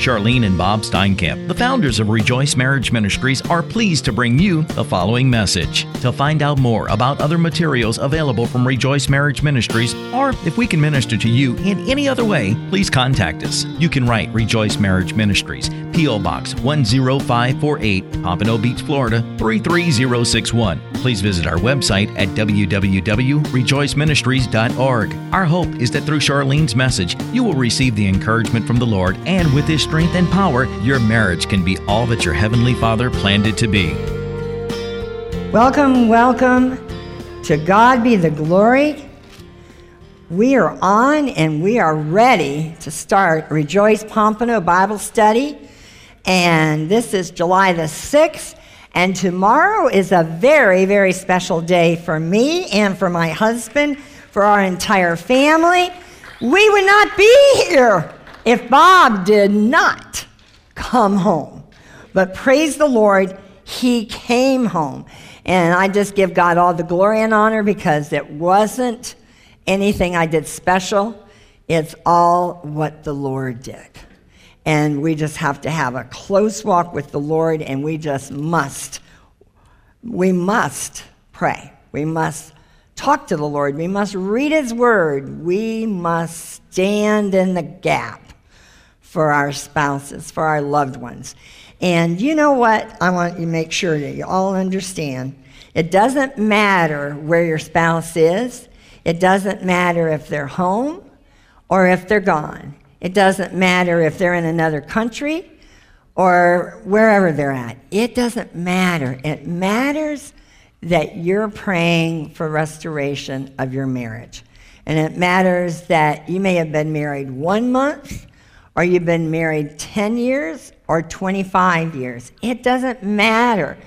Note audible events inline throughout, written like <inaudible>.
Charlene and Bob Steinkamp, the founders of Rejoice Marriage Ministries, are pleased to bring you the following message. To find out more about other materials available from Rejoice Marriage Ministries, or if we can minister to you in any other way, please contact us. You can write Rejoice Marriage Ministries, P.O. Box 10548, Pompano Beach, Florida 33061. Please visit our website at www.rejoiceministries.org. Our hope is that through Charlene's message, you will receive the encouragement from the Lord, and with His strength and power, your marriage can be all that your Heavenly Father planned it to be. Welcome, welcome. To God be the glory. We are on and we are ready to start Rejoice Pompano Bible Study. And this is July the 6th. And tomorrow is a very, very special day for me and for my husband, for our entire family. We would not be here if Bob did not come home. But praise the Lord, he came home. And I just give God all the glory and honor because it wasn't anything I did special. It's all what the Lord did. And we just have to have a close walk with the Lord, and we just must, we must pray. We must talk to the Lord. We must read His Word. We must stand in the gap for our spouses, for our loved ones. And you know what? I want you to make sure that you all understand. It doesn't matter where your spouse is, it doesn't matter if they're home or if they're gone. It doesn't matter if they're in another country or wherever they're at. It doesn't matter. It matters that you're praying for restoration of your marriage. And it matters that you may have been married one month or you've been married 10 years or 25 years. It doesn't matter.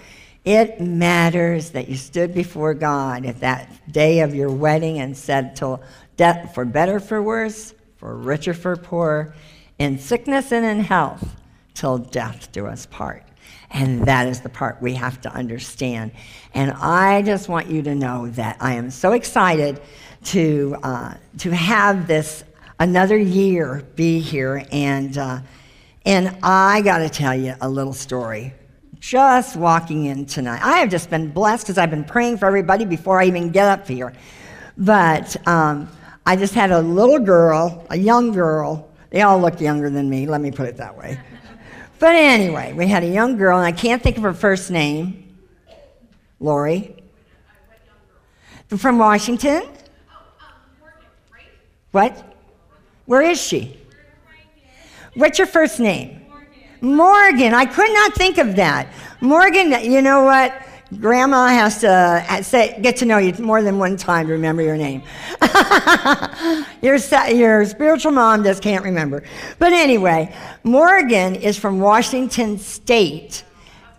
It matters that you stood before God at that day of your wedding and said, till death, for better, for worse, for richer, for poor, in sickness and in health, till death do us part. And that is the part we have to understand. And I just want you to know that I am so excited to, uh, to have this another year be here. And, uh, and I got to tell you a little story. Just walking in tonight. I have just been blessed because I've been praying for everybody before I even get up here. But um, I just had a little girl, a young girl. They all look younger than me, let me put it that way. But anyway, we had a young girl, and I can't think of her first name. Lori. From Washington? What? Where is she? What's your first name? Morgan. Morgan. I could not think of that. Morgan, you know what? Grandma has to uh, say, get to know you more than one time to remember your name. <laughs> your, your spiritual mom just can't remember. But anyway, Morgan is from Washington State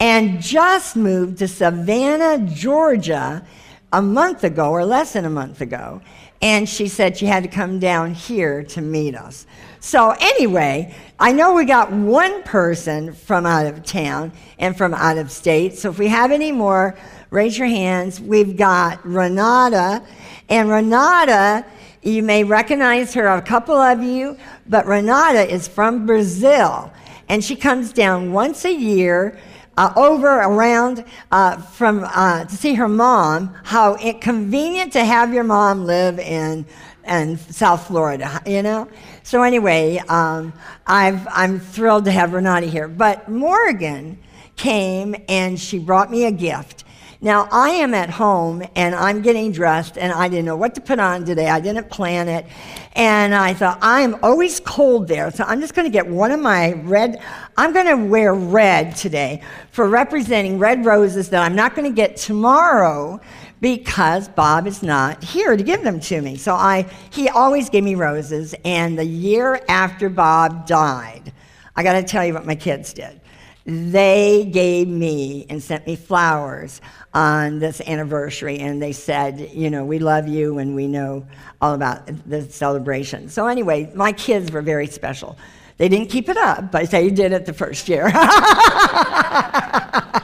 and just moved to Savannah, Georgia a month ago or less than a month ago. And she said she had to come down here to meet us. So, anyway, I know we got one person from out of town and from out of state. So, if we have any more, raise your hands. We've got Renata. And Renata, you may recognize her, a couple of you, but Renata is from Brazil. And she comes down once a year. Uh, over around uh, from uh, to see her mom. How convenient to have your mom live in in South Florida, you know. So anyway, um, i am thrilled to have Renata here. But Morgan came and she brought me a gift. Now I am at home and I'm getting dressed and I didn't know what to put on today. I didn't plan it. And I thought, I'm always cold there. So I'm just going to get one of my red, I'm going to wear red today for representing red roses that I'm not going to get tomorrow because Bob is not here to give them to me. So I, he always gave me roses. And the year after Bob died, I got to tell you what my kids did. They gave me and sent me flowers on this anniversary, and they said, you know, we love you and we know all about the celebration. So, anyway, my kids were very special. They didn't keep it up, but they did it the first year.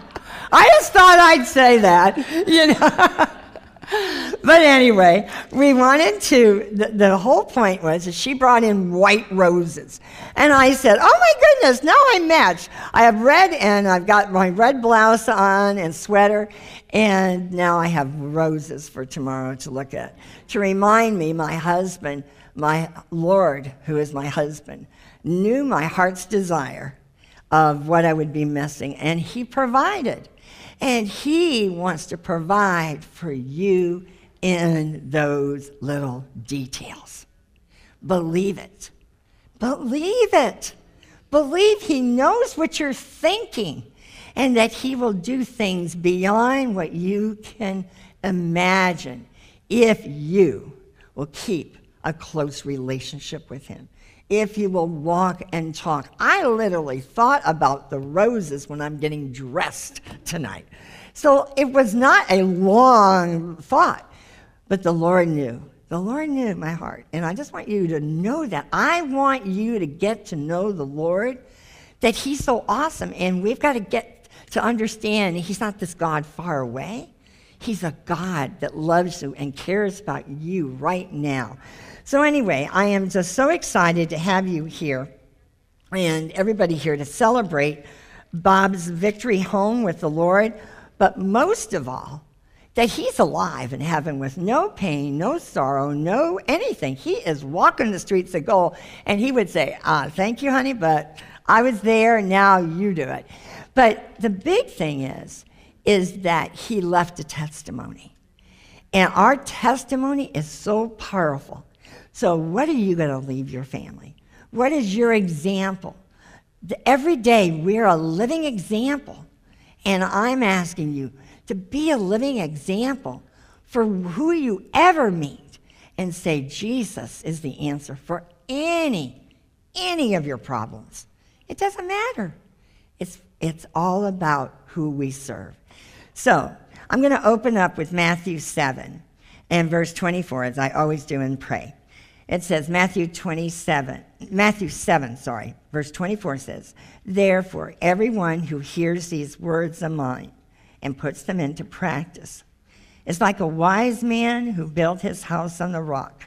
<laughs> I just thought I'd say that, you know. <laughs> but anyway, we wanted to, the, the, whole point was that she brought in white roses. And I said, oh my goodness, now I match. I have red and I've got my red blouse on and sweater. And now I have roses for tomorrow to look at. To remind me, my husband, my Lord, who is my husband, knew my heart's desire of what I would be missing. And he provided. And He wants to provide for you in those little details. Believe it. Believe it. Believe He knows what you're thinking and that He will do things beyond what you can imagine if you will keep a close relationship with Him if you will walk and talk. I literally thought about the roses when I'm getting dressed tonight. So it was not a long thought, but the Lord knew. The Lord knew my heart. And I just want you to know that. I want you to get to know the Lord, that He's so awesome. And we've got to get to understand He's not this God far away. He's a God that loves you and cares about you right now. So, anyway, I am just so excited to have you here and everybody here to celebrate Bob's victory home with the Lord, but most of all, that he's alive in heaven with no pain, no sorrow, no anything. He is walking the streets of gold, and he would say, ah, Thank you, honey, but I was there, now you do it. But the big thing is, is that he left a testimony. And our testimony is so powerful so, what are you going to leave your family? What is your example? Every day, we're a living example. And I'm asking you to be a living example for who you ever meet and say, Jesus is the answer for any, any of your problems. It doesn't matter. It's, it's all about who we serve. So, I'm going to open up with Matthew 7 and verse 24, as I always do and pray. It says, Matthew 27, Matthew 7, sorry, verse 24 says, Therefore, everyone who hears these words of mine and puts them into practice is like a wise man who built his house on the rock.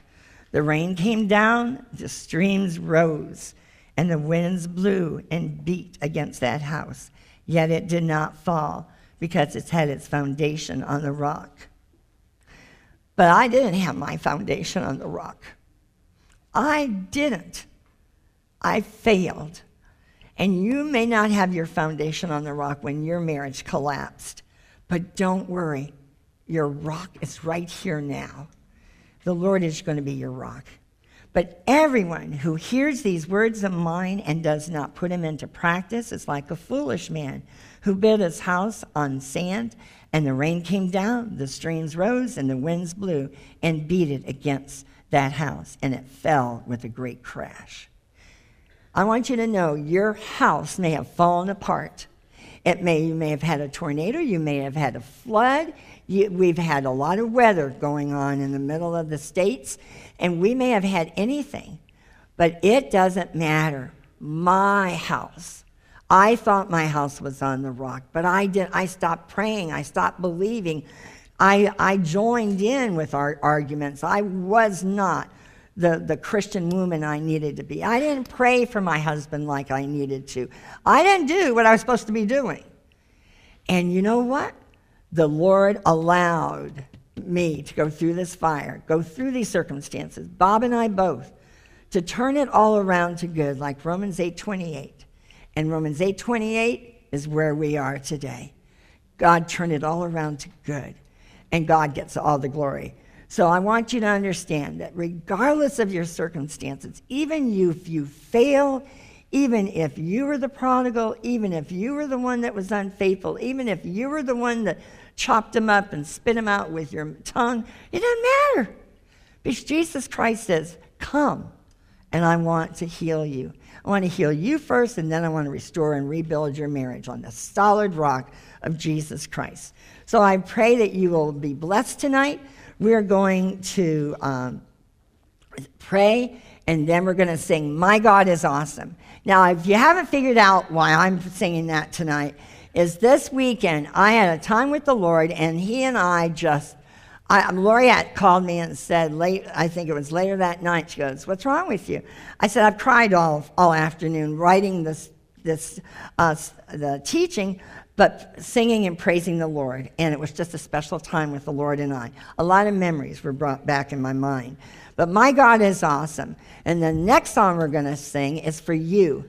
The rain came down, the streams rose, and the winds blew and beat against that house. Yet it did not fall because it had its foundation on the rock. But I didn't have my foundation on the rock. I didn't. I failed. And you may not have your foundation on the rock when your marriage collapsed, but don't worry. Your rock is right here now. The Lord is going to be your rock. But everyone who hears these words of mine and does not put them into practice is like a foolish man who built his house on sand, and the rain came down, the streams rose, and the winds blew and beat it against that house, and it fell with a great crash. I want you to know your house may have fallen apart. It may, you may have had a tornado, you may have had a flood. You, we've had a lot of weather going on in the middle of the states, and we may have had anything, but it doesn't matter. My house. I thought my house was on the rock, but I did I stopped praying, I stopped believing I, I joined in with our arguments. I was not the, the Christian woman I needed to be. I didn't pray for my husband like I needed to. I didn't do what I was supposed to be doing. And you know what? The Lord allowed me to go through this fire, go through these circumstances, Bob and I both, to turn it all around to good, like Romans 8:28. And Romans 8:28 is where we are today. God turned it all around to good and God gets all the glory. So I want you to understand that regardless of your circumstances, even if you fail, even if you were the prodigal, even if you were the one that was unfaithful, even if you were the one that chopped him up and spit him out with your tongue, it doesn't matter. Because Jesus Christ says, Come, and I want to heal you. I want to heal you first, and then I want to restore and rebuild your marriage on the solid rock of Jesus Christ. So I pray that you will be blessed tonight. We're going to um, pray, and then we're going to sing, My God is Awesome. Now, if you haven't figured out why I'm singing that tonight, is this weekend I had a time with the Lord, and He and I just, I, called me and said, late, I think it was later that night, she goes, What's wrong with you? I said, I've cried all, all afternoon writing this, this uh, the teaching, but singing and praising the Lord. And it was just a special time with the Lord and I. A lot of memories were brought back in my mind. But my God is awesome. And the next song we're going to sing is for you.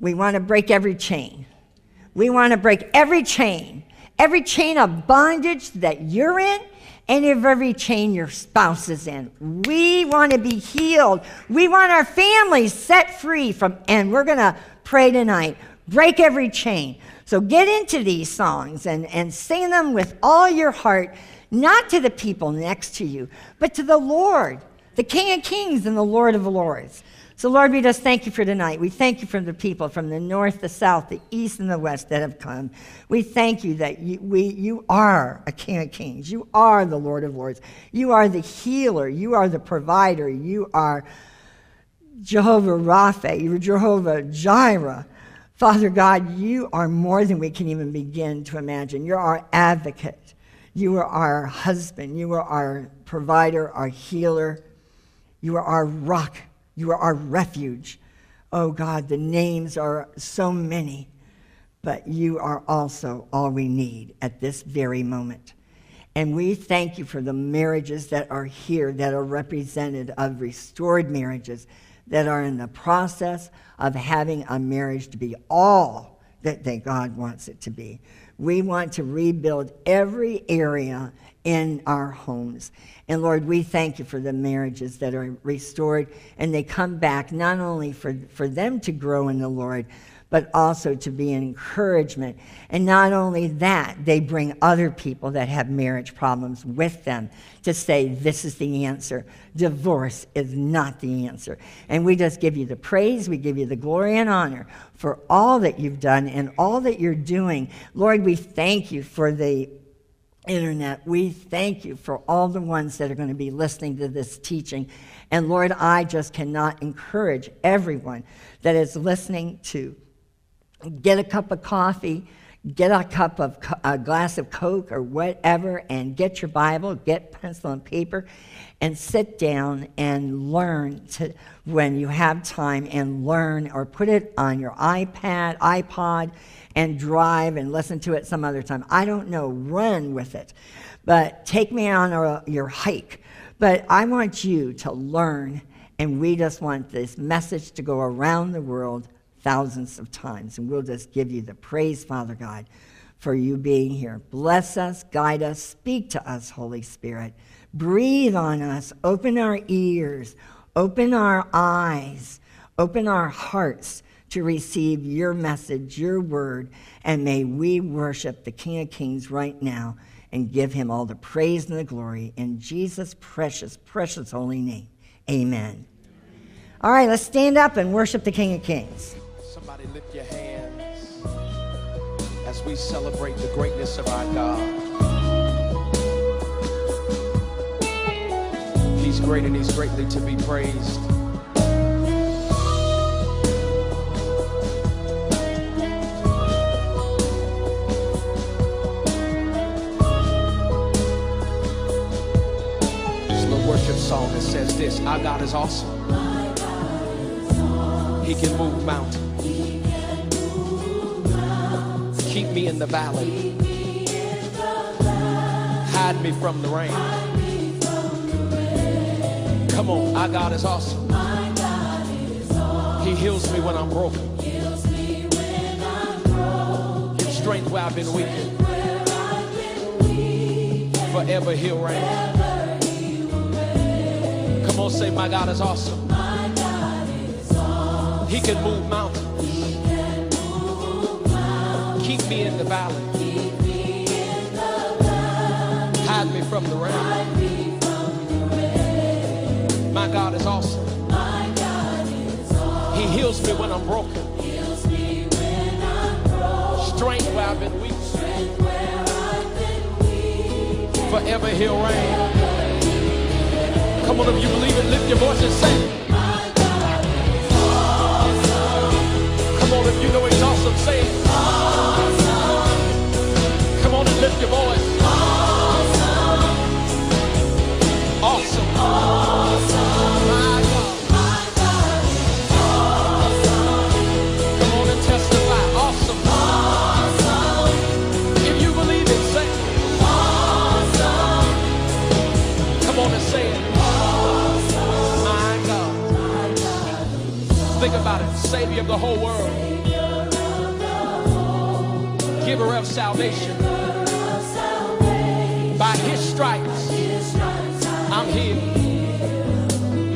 We want to break every chain. We want to break every chain, every chain of bondage that you're in, and every chain your spouse is in. We want to be healed. We want our families set free from, and we're going to pray tonight. Break every chain. So get into these songs and, and sing them with all your heart, not to the people next to you, but to the Lord, the King of Kings and the Lord of Lords. So, Lord, we just thank you for tonight. We thank you for the people from the north, the south, the east, and the west that have come. We thank you that you, we, you are a King of Kings. You are the Lord of Lords. You are the healer. You are the provider. You are Jehovah Rapha. You're Jehovah Jireh. Father God, you are more than we can even begin to imagine. You're our advocate. You are our husband. You are our provider, our healer. You are our rock. You are our refuge. Oh God, the names are so many, but you are also all we need at this very moment. And we thank you for the marriages that are here, that are represented of restored marriages, that are in the process of having a marriage to be all that, that God wants it to be. We want to rebuild every area in our homes. And Lord, we thank you for the marriages that are restored and they come back not only for, for them to grow in the Lord, but also to be an encouragement. And not only that, they bring other people that have marriage problems with them to say, This is the answer. Divorce is not the answer. And we just give you the praise, we give you the glory and honor for all that you've done and all that you're doing. Lord, we thank you for the internet. We thank you for all the ones that are going to be listening to this teaching. And Lord, I just cannot encourage everyone that is listening to get a cup of coffee, get a cup of a glass of Coke or whatever, and get your Bible, get pencil and paper, and sit down and learn to, when you have time and learn or put it on your iPad, iPod, and drive and listen to it some other time. I don't know, run with it. But take me on a, your hike. But I want you to learn, and we just want this message to go around the world thousands of times. And we'll just give you the praise, Father God, for you being here. Bless us, guide us, speak to us, Holy Spirit. Breathe on us, open our ears, open our eyes, open our hearts to receive your message, your word, and may we worship the King of Kings right now and give him all the praise and the glory in Jesus' precious, precious holy name. Amen. All right, let's stand up and worship the King of Kings. Somebody lift your hands as we celebrate the greatness of our God. He's great and he's greatly to be praised. Song that says this Our God is awesome. He can move mountains. Keep me in the valley. Hide me from the rain. Come on, our God is awesome. He heals me when I'm broken. Gives strength where I've been weak. Forever he'll reign. Come on, say, My God is awesome. He can move mountains. Keep me in the valley. Hide me from the rain. My God is awesome. He heals me when I'm broken. Strength where I've been weak. Forever he'll reign. Come on, if you believe it, lift your voice and. My God is awesome. Come on, if you know he's awesome, say it. Lift your voice. Awesome. Awesome. My God. My God. Awesome. Come on and testify. Awesome. Awesome. If you believe it, say. Awesome. Come on and say it. Awesome. My God. My God. Think about it. Savior of the whole world. giver of salvation.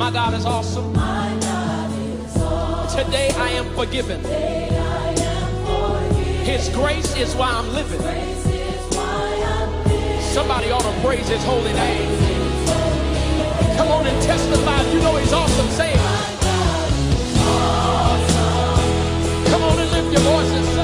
My God is awesome. God is awesome. Today, I am forgiven. Today I am forgiven. His grace is why I'm living. Why I'm. Somebody ought to praise his holy name. Come on and testify. You know he's awesome. Say it. Come on and lift your voices.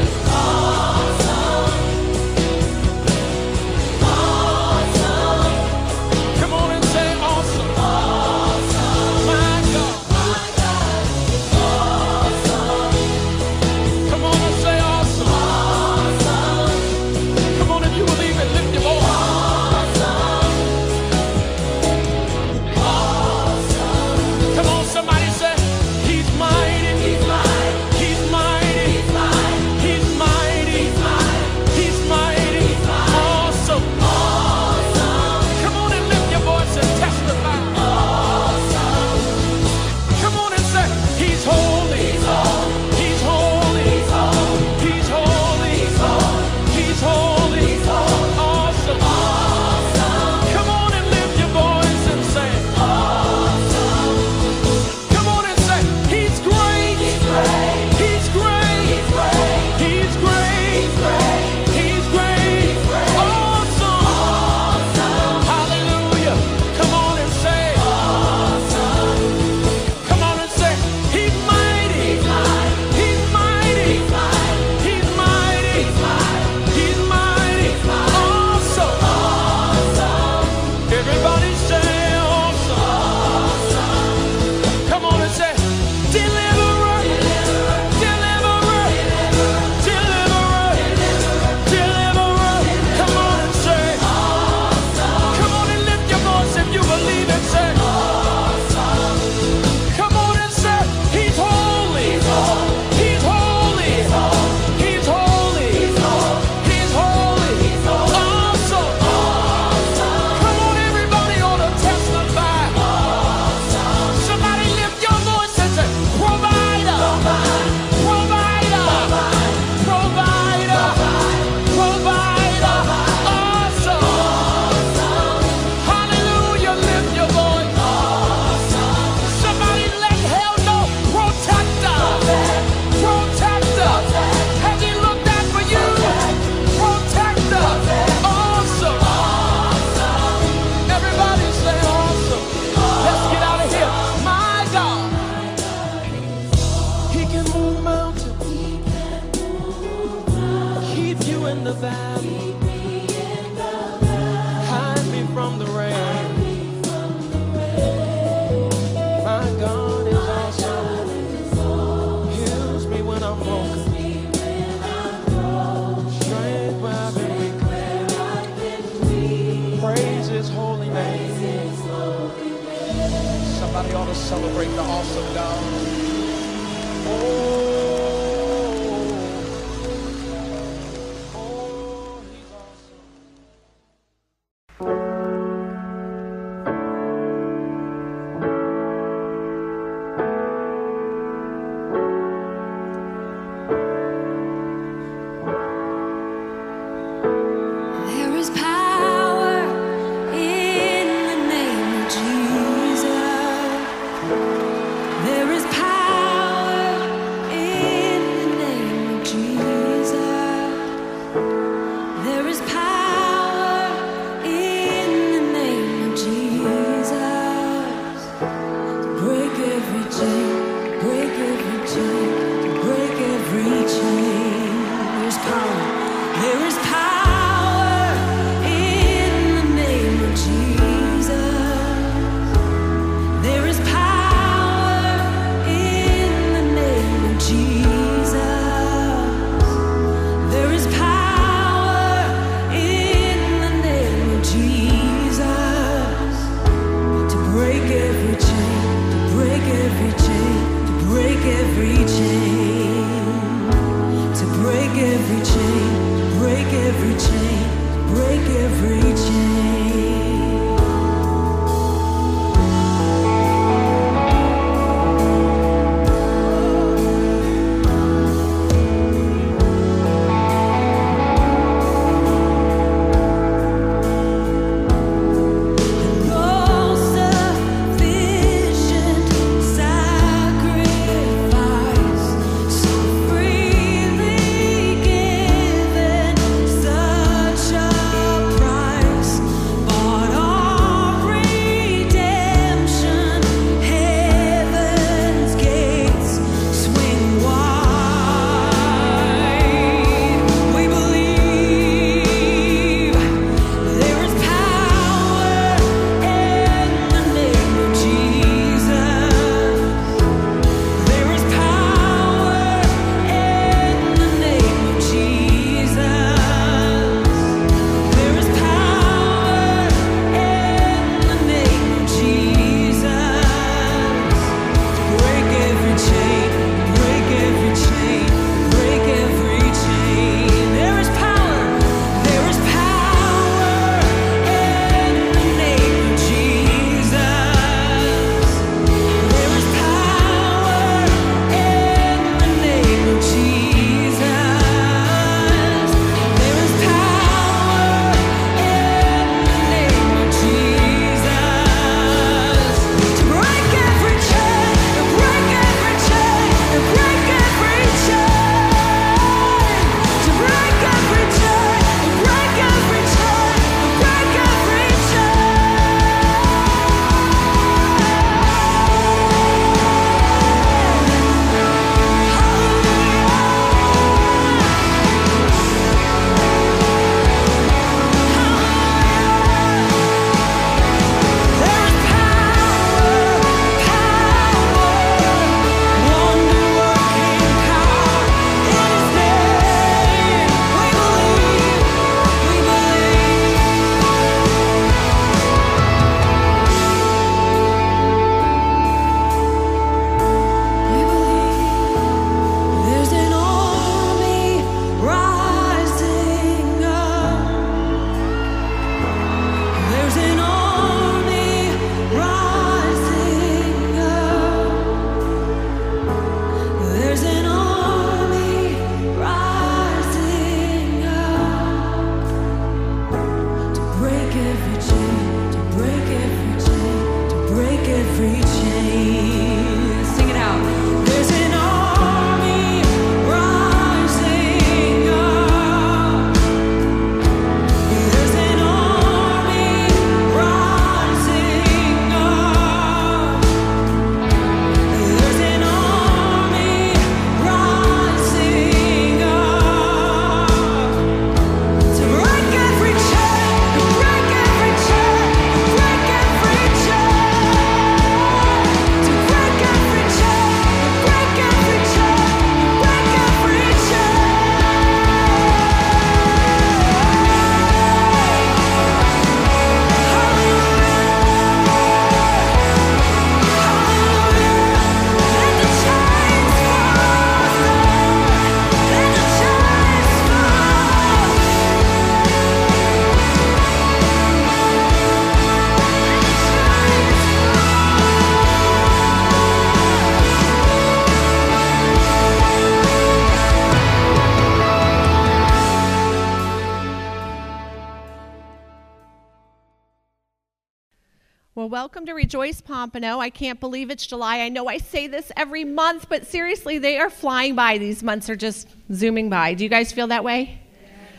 Rejoice Pompano. I can't believe it's July. I know I say this every month, but seriously, they are flying by. These months are just zooming by. Do you guys feel that way?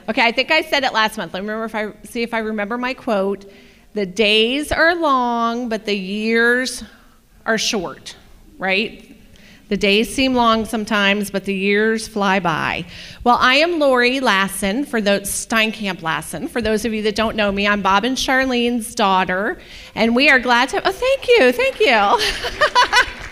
Okay, I think I said it last month. Let me remember if I see if I remember my quote. The days are long, but the years are short, right? The days seem long sometimes, but the years fly by. Well, I am Lori Lassen for the Steinkamp Lassen. For those of you that don't know me, I'm Bob and Charlene's daughter, and we are glad to. Oh, thank you, thank you. <laughs>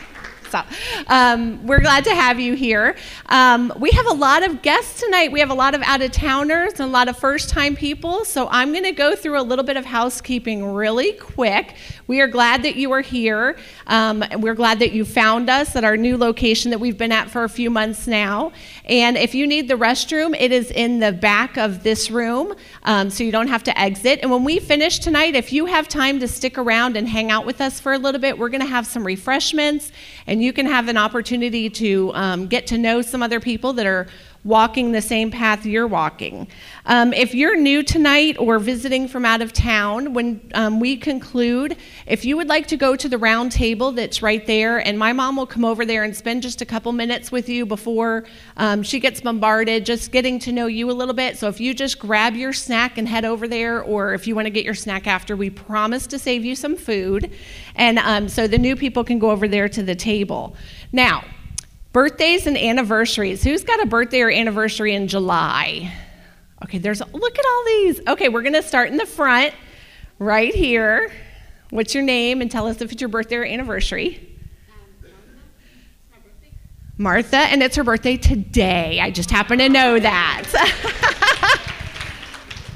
So, um, we're glad to have you here. Um, we have a lot of guests tonight. We have a lot of out of towners and a lot of first time people. So, I'm going to go through a little bit of housekeeping really quick. We are glad that you are here. Um, we're glad that you found us at our new location that we've been at for a few months now. And if you need the restroom, it is in the back of this room, um, so you don't have to exit. And when we finish tonight, if you have time to stick around and hang out with us for a little bit, we're going to have some refreshments, and you can have an opportunity to um, get to know some other people that are walking the same path you're walking. Um, if you're new tonight or visiting from out of town, when um, we conclude, if you would like to go to the round table that's right there, and my mom will come over there and spend just a couple minutes with you before um, she gets bombarded, just getting to know you a little bit. So if you just grab your snack and head over there, or if you want to get your snack after, we promise to save you some food. And um, so the new people can go over there to the table. Now, Birthdays and anniversaries. Who's got a birthday or anniversary in July? Okay, there's look at all these. Okay, we're going to start in the front right here. What's your name and tell us if it's your birthday or anniversary? Martha, and it's her birthday today. I just happen to know that.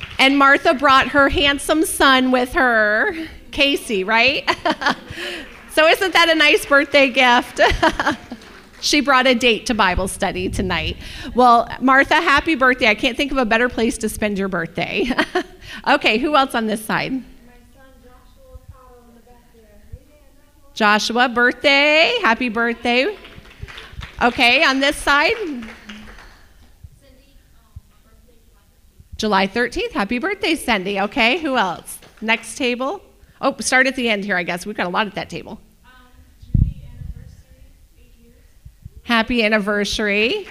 <laughs> and Martha brought her handsome son with her, Casey, right? <laughs> so, isn't that a nice birthday gift? <laughs> She brought a date to Bible study tonight. Well, Martha, happy birthday. I can't think of a better place to spend your birthday. <laughs> okay, who else on this side? Joshua, birthday. Happy birthday. Okay, on this side? July 13th. Happy birthday, Cindy. Okay, who else? Next table. Oh, start at the end here, I guess. We've got a lot at that table. Happy anniversary.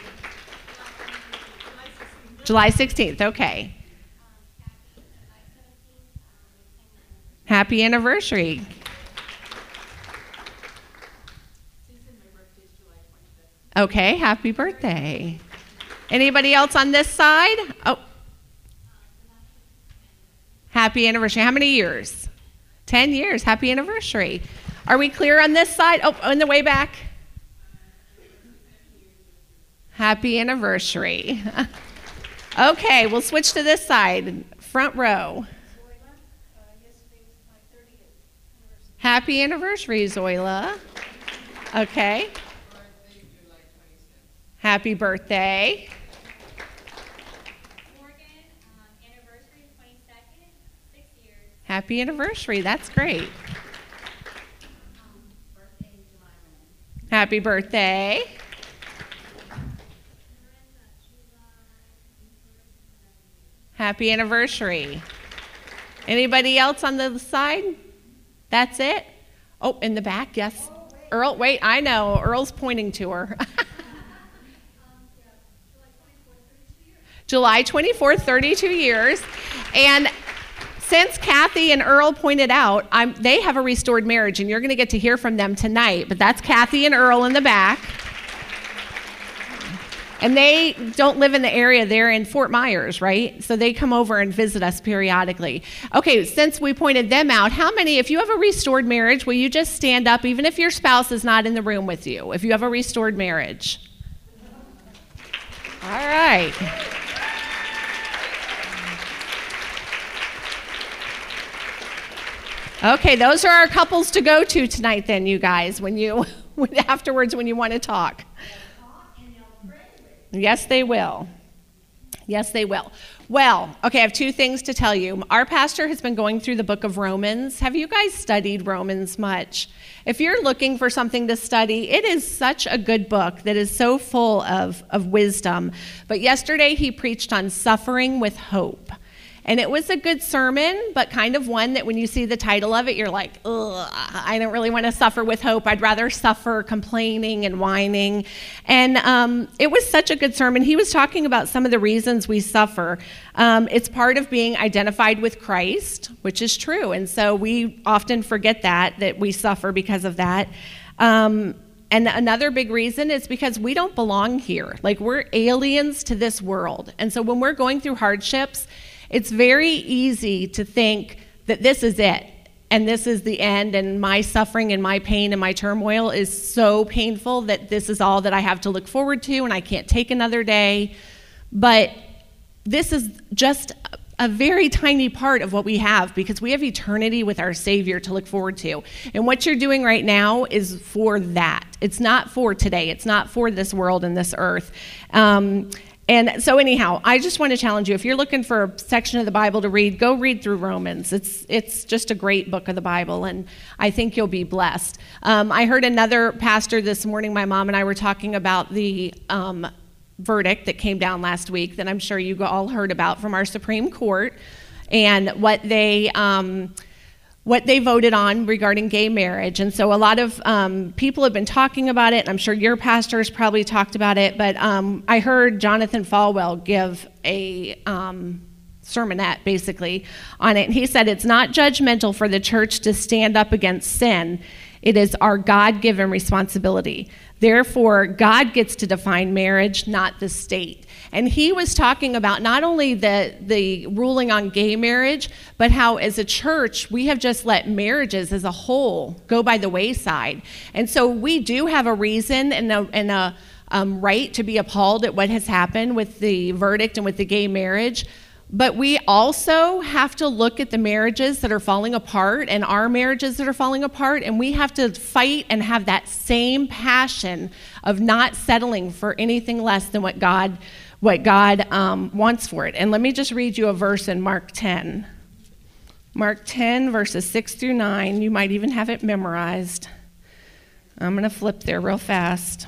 July 16th, okay. Happy anniversary. Okay, happy birthday. Anybody else on this side? Oh. Happy anniversary. How many years? 10 years. Happy anniversary. Are we clear on this side? Oh, on the way back? Happy anniversary. okay, we'll switch to this side, front row. Happy anniversary, Zoila. Okay. Happy birthday. Happy anniversary. That's great. Happy birthday. Happy anniversary. Anybody else on the side? That's it? Oh, in the back, yes. Earl, wait, I know. Earl's pointing to her. <laughs> July 24th, 32 years. And since Kathy and Earl pointed out, I'm, they have a restored marriage, and you're going to get to hear from them tonight. But that's Kathy and Earl in the back. And they don't live in the area, they're in Fort Myers, right? So they come over and visit us periodically. Okay, since we pointed them out, how many, if you have a restored marriage, will you just stand up, even if your spouse is not in the room with you, if you have a restored marriage? All right. Okay, those are our couples to go to tonight, then, you guys, when you, <laughs> afterwards, when you want to talk. Yes, they will. Yes, they will. Well, okay, I have two things to tell you. Our pastor has been going through the book of Romans. Have you guys studied Romans much? If you're looking for something to study, it is such a good book that is so full of, of wisdom. But yesterday he preached on suffering with hope. And it was a good sermon, but kind of one that when you see the title of it, you're like, ugh, I don't really want to suffer with hope. I'd rather suffer complaining and whining. And um, it was such a good sermon. He was talking about some of the reasons we suffer. Um, it's part of being identified with Christ, which is true. And so we often forget that, that we suffer because of that. Um, and another big reason is because we don't belong here. Like we're aliens to this world. And so when we're going through hardships, it's very easy to think that this is it and this is the end, and my suffering and my pain and my turmoil is so painful that this is all that I have to look forward to, and I can't take another day. But this is just a very tiny part of what we have because we have eternity with our Savior to look forward to. And what you're doing right now is for that. It's not for today, it's not for this world and this earth. Um, and so, anyhow, I just want to challenge you. If you're looking for a section of the Bible to read, go read through Romans. It's it's just a great book of the Bible, and I think you'll be blessed. Um, I heard another pastor this morning. My mom and I were talking about the um, verdict that came down last week that I'm sure you all heard about from our Supreme Court, and what they. Um, what they voted on regarding gay marriage. And so a lot of um, people have been talking about it. and I'm sure your pastor has probably talked about it. But um, I heard Jonathan Falwell give a um, sermonette basically on it. And he said it's not judgmental for the church to stand up against sin, it is our God given responsibility. Therefore, God gets to define marriage, not the state. And he was talking about not only the, the ruling on gay marriage, but how as a church, we have just let marriages as a whole go by the wayside. And so we do have a reason and a, and a um, right to be appalled at what has happened with the verdict and with the gay marriage. But we also have to look at the marriages that are falling apart and our marriages that are falling apart, and we have to fight and have that same passion of not settling for anything less than what God, what God um, wants for it. And let me just read you a verse in Mark 10. Mark 10, verses 6 through 9. You might even have it memorized. I'm going to flip there real fast.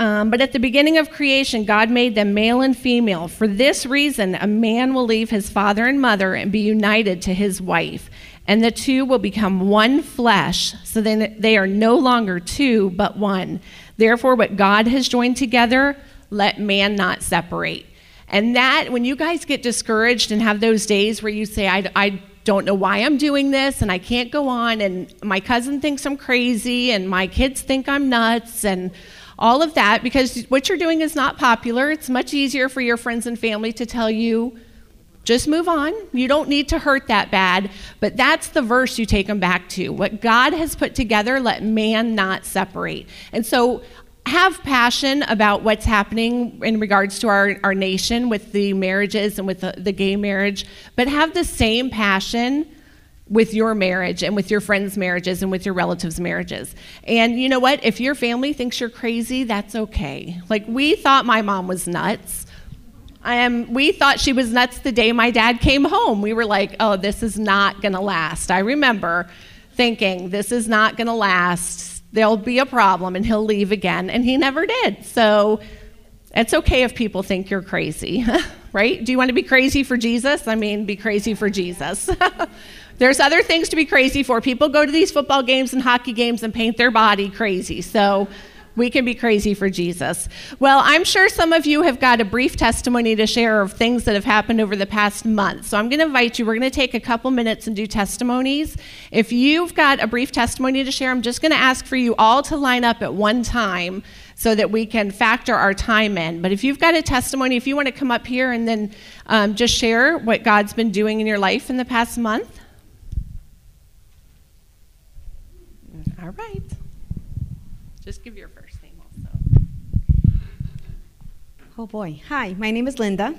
Um, but at the beginning of creation, God made them male and female. For this reason, a man will leave his father and mother and be united to his wife, and the two will become one flesh. So then they are no longer two, but one. Therefore, what God has joined together, let man not separate. And that, when you guys get discouraged and have those days where you say, I, I don't know why I'm doing this and I can't go on, and my cousin thinks I'm crazy, and my kids think I'm nuts, and all of that, because what you're doing is not popular. It's much easier for your friends and family to tell you, just move on. You don't need to hurt that bad. But that's the verse you take them back to. What God has put together, let man not separate. And so have passion about what's happening in regards to our, our nation with the marriages and with the, the gay marriage, but have the same passion with your marriage and with your friends' marriages and with your relatives' marriages. And you know what? If your family thinks you're crazy, that's okay. Like, we thought my mom was nuts. Um, we thought she was nuts the day my dad came home. We were like, oh, this is not going to last. I remember thinking, this is not going to last. There'll be a problem and he'll leave again. And he never did. So it's okay if people think you're crazy. <laughs> right? Do you want to be crazy for Jesus? I mean, be crazy for Jesus. <laughs> There's other things to be crazy for. People go to these football games and hockey games and paint their body crazy. So we can be crazy for Jesus. Well, I'm sure some of you have got a brief testimony to share of things that have happened over the past month. So I'm going to invite you, we're going to take a couple minutes and do testimonies. If you've got a brief testimony to share, I'm just going to ask for you all to line up at one time so that we can factor our time in. But if you've got a testimony, if you want to come up here and then um, just share what God's been doing in your life in the past month. All right. Just give your first name also. Oh boy. Hi, my name is Linda.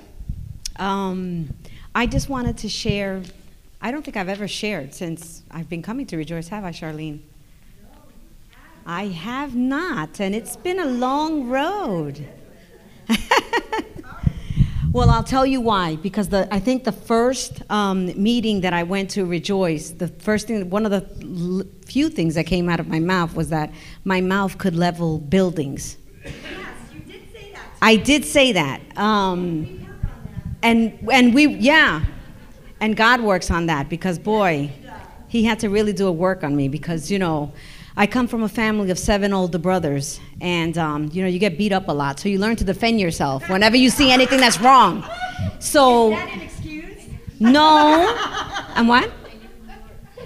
Um, I just wanted to share. I don't think I've ever shared since I've been coming to Rejoice, have I, Charlene? I have not, and it's been a long road. <laughs> well, I'll tell you why. Because the I think the first um, meeting that I went to Rejoice, the first thing, one of the few things that came out of my mouth was that my mouth could level buildings. I did say that. Um, and and we yeah, and God works on that because boy, He had to really do a work on me because you know. I come from a family of seven older brothers, and um, you know you get beat up a lot, so you learn to defend yourself whenever you see anything that's wrong. So, no, and what?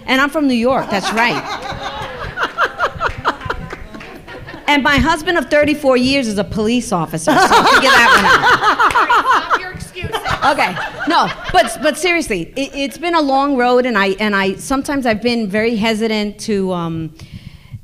And I'm from New York. That's right. And my husband of 34 years is a police officer, so figure that one out. Your excuses. Okay, no, but but seriously, it, it's been a long road, and I and I sometimes I've been very hesitant to um,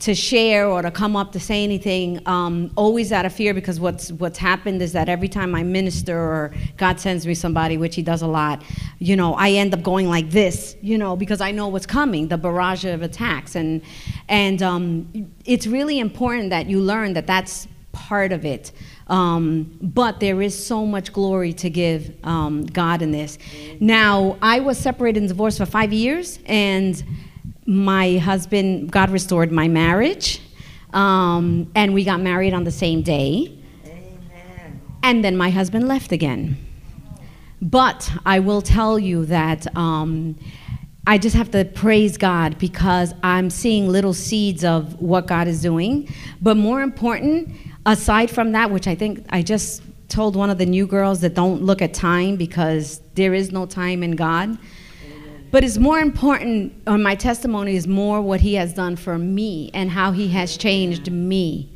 to share or to come up to say anything, um, always out of fear because what's what's happened is that every time I minister or God sends me somebody, which He does a lot, you know, I end up going like this, you know, because I know what's coming, the barrage of attacks, and and um, it's really important that you learn that that's part of it. Um, but there is so much glory to give um, God in this. Now, I was separated and divorced for five years, and my husband, God restored my marriage, um, and we got married on the same day. And then my husband left again. But I will tell you that um, I just have to praise God because I'm seeing little seeds of what God is doing. But more important, aside from that, which I think I just told one of the new girls that don't look at time because there is no time in God. But it's more important, or my testimony is more what He has done for me and how He has changed me.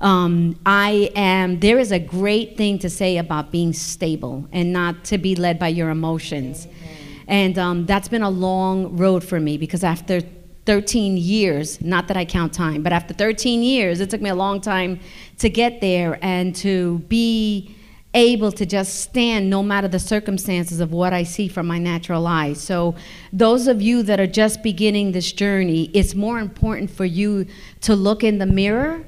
Um, I am, there is a great thing to say about being stable and not to be led by your emotions. And um, that's been a long road for me because after 13 years, not that I count time, but after 13 years, it took me a long time to get there and to be able to just stand no matter the circumstances of what I see from my natural eyes. So, those of you that are just beginning this journey, it's more important for you to look in the mirror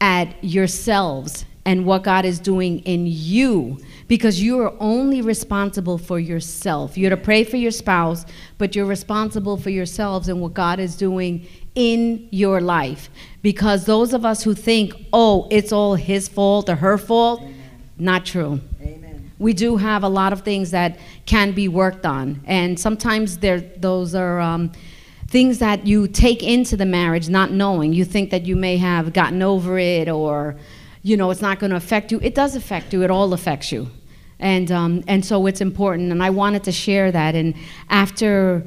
at yourselves and what God is doing in you because you are only responsible for yourself. You're to pray for your spouse, but you're responsible for yourselves and what God is doing in your life. Because those of us who think, oh, it's all his fault or her fault, not true. Amen. We do have a lot of things that can be worked on, and sometimes there, those are um, things that you take into the marriage not knowing. You think that you may have gotten over it, or you know it's not going to affect you. It does affect you. It all affects you, and um, and so it's important. And I wanted to share that. And after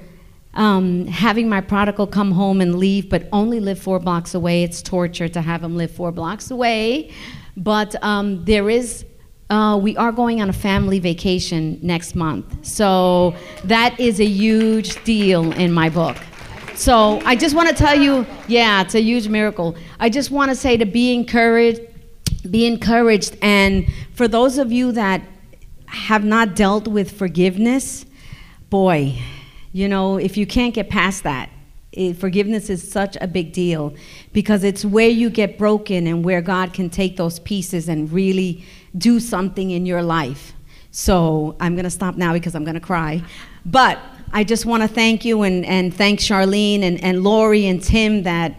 um, having my prodigal come home and leave, but only live four blocks away, it's torture to have him live four blocks away. But um, there is uh, we are going on a family vacation next month. So that is a huge deal in my book. So I just want to tell you, yeah, it's a huge miracle. I just want to say to be encouraged, be encouraged. And for those of you that have not dealt with forgiveness, boy, you know, if you can't get past that, it, forgiveness is such a big deal because it's where you get broken and where God can take those pieces and really do something in your life. So I'm going to stop now because I'm going to cry. But I just want to thank you and, and thank Charlene and, and Lori and Tim that,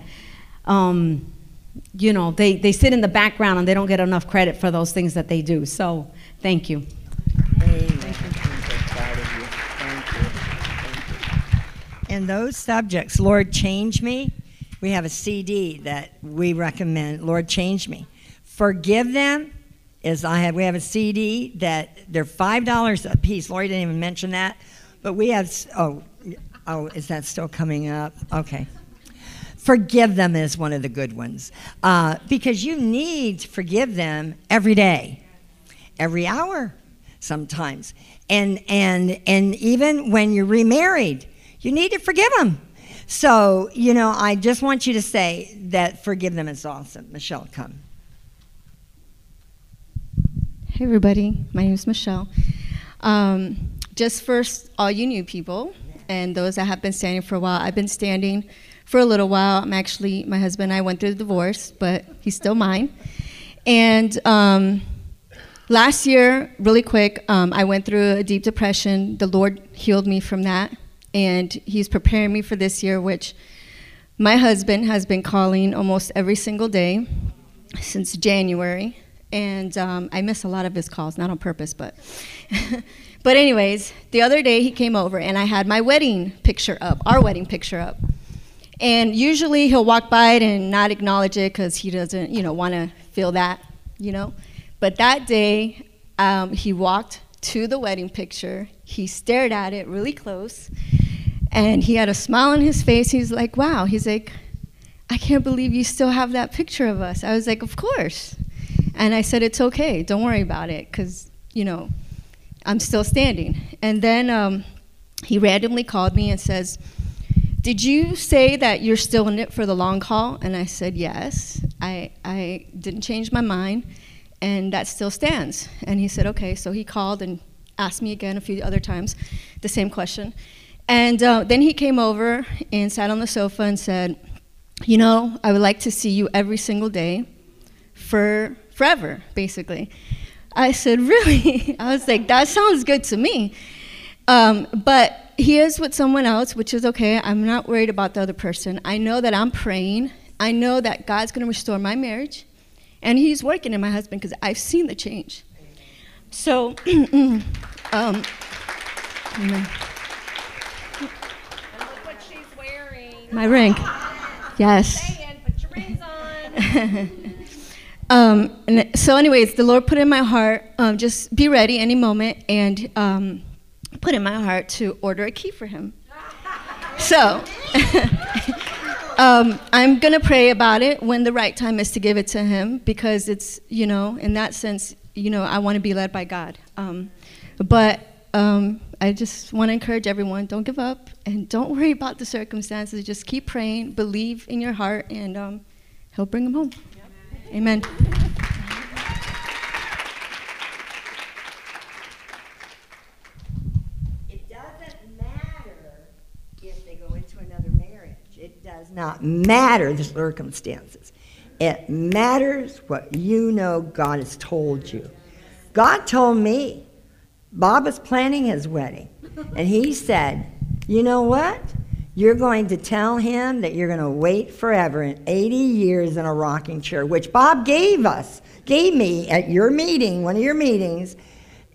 um, you know, they, they sit in the background and they don't get enough credit for those things that they do. So thank you. And those subjects, Lord, change me. We have a CD that we recommend, Lord, change me. Forgive them is I have we have a CD that they're five dollars a piece. Lori didn't even mention that, but we have oh oh is that still coming up? Okay. Forgive them is one of the good ones uh, because you need to forgive them every day, every hour, sometimes, and and and even when you're remarried, you need to forgive them. So you know, I just want you to say that forgive them is awesome. Michelle, come. Hey, everybody. My name is Michelle. Um, just first, all you new people and those that have been standing for a while. I've been standing for a little while. I'm actually, my husband and I went through the divorce, but he's still mine. And um, last year, really quick, um, I went through a deep depression. The Lord healed me from that. And He's preparing me for this year, which my husband has been calling almost every single day since January, and um, I miss a lot of his calls, not on purpose, but. <laughs> but anyways, the other day he came over and I had my wedding picture up, our wedding picture up, and usually he'll walk by it and not acknowledge it because he doesn't, you know, want to feel that, you know. But that day, um, he walked to the wedding picture. He stared at it really close, and he had a smile on his face. He's like, "Wow." He's like, I can't believe you still have that picture of us. I was like, Of course. And I said, It's okay. Don't worry about it because, you know, I'm still standing. And then um, he randomly called me and says, Did you say that you're still in it for the long haul? And I said, Yes. I, I didn't change my mind, and that still stands. And he said, Okay. So he called and asked me again a few other times the same question. And uh, then he came over and sat on the sofa and said, you know, I would like to see you every single day for forever, basically. I said, Really? <laughs> I was like, That sounds good to me. Um, but he is with someone else, which is okay. I'm not worried about the other person. I know that I'm praying. I know that God's going to restore my marriage. And he's working in my husband because I've seen the change. So, <clears throat> um, amen. Look what she's wearing. my ring. Yes. <laughs> Saying, put your rings on. Um, and so, anyways, the Lord put in my heart, um, just be ready any moment, and um, put in my heart to order a key for him. So, <laughs> um, I'm going to pray about it when the right time is to give it to him because it's, you know, in that sense, you know, I want to be led by God. Um, but um, I just want to encourage everyone don't give up and don't worry about the circumstances. Just keep praying, believe in your heart, and he'll bring him home. Amen. It doesn't matter if they go into another marriage. It does not matter the circumstances. It matters what you know God has told you. God told me Bob was planning his wedding, and he said, You know what? You're going to tell him that you're going to wait forever in 80 years in a rocking chair, which Bob gave us, gave me at your meeting, one of your meetings,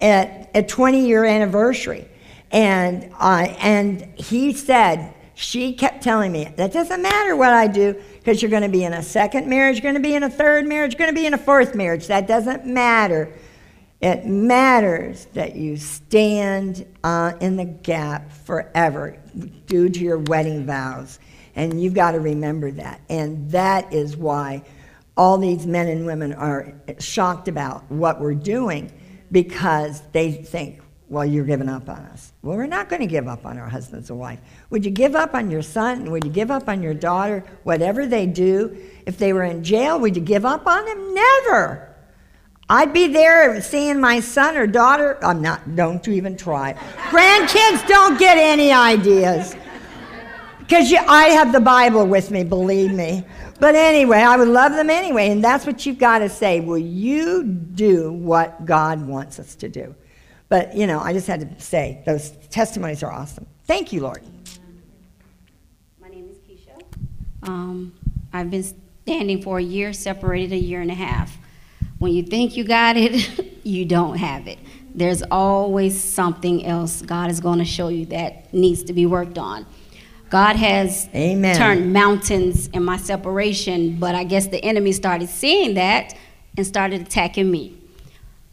at a 20 year anniversary. And, uh, and he said, she kept telling me, that doesn't matter what I do, because you're going to be in a second marriage, you're going to be in a third marriage, you're going to be in a fourth marriage. That doesn't matter. It matters that you stand uh, in the gap forever due to your wedding vows. And you've got to remember that. And that is why all these men and women are shocked about what we're doing because they think, well, you're giving up on us. Well, we're not going to give up on our husbands and wife. Would you give up on your son? Would you give up on your daughter? Whatever they do. If they were in jail, would you give up on them? Never. I'd be there seeing my son or daughter. I'm not, don't even try. Grandkids don't get any ideas. Because I have the Bible with me, believe me. But anyway, I would love them anyway. And that's what you've got to say. Will you do what God wants us to do? But, you know, I just had to say, those testimonies are awesome. Thank you, Lord. My name is Keisha. Um, I've been standing for a year, separated a year and a half. When you think you got it, <laughs> you don't have it. There's always something else God is going to show you that needs to be worked on. God has Amen. turned mountains in my separation, but I guess the enemy started seeing that and started attacking me.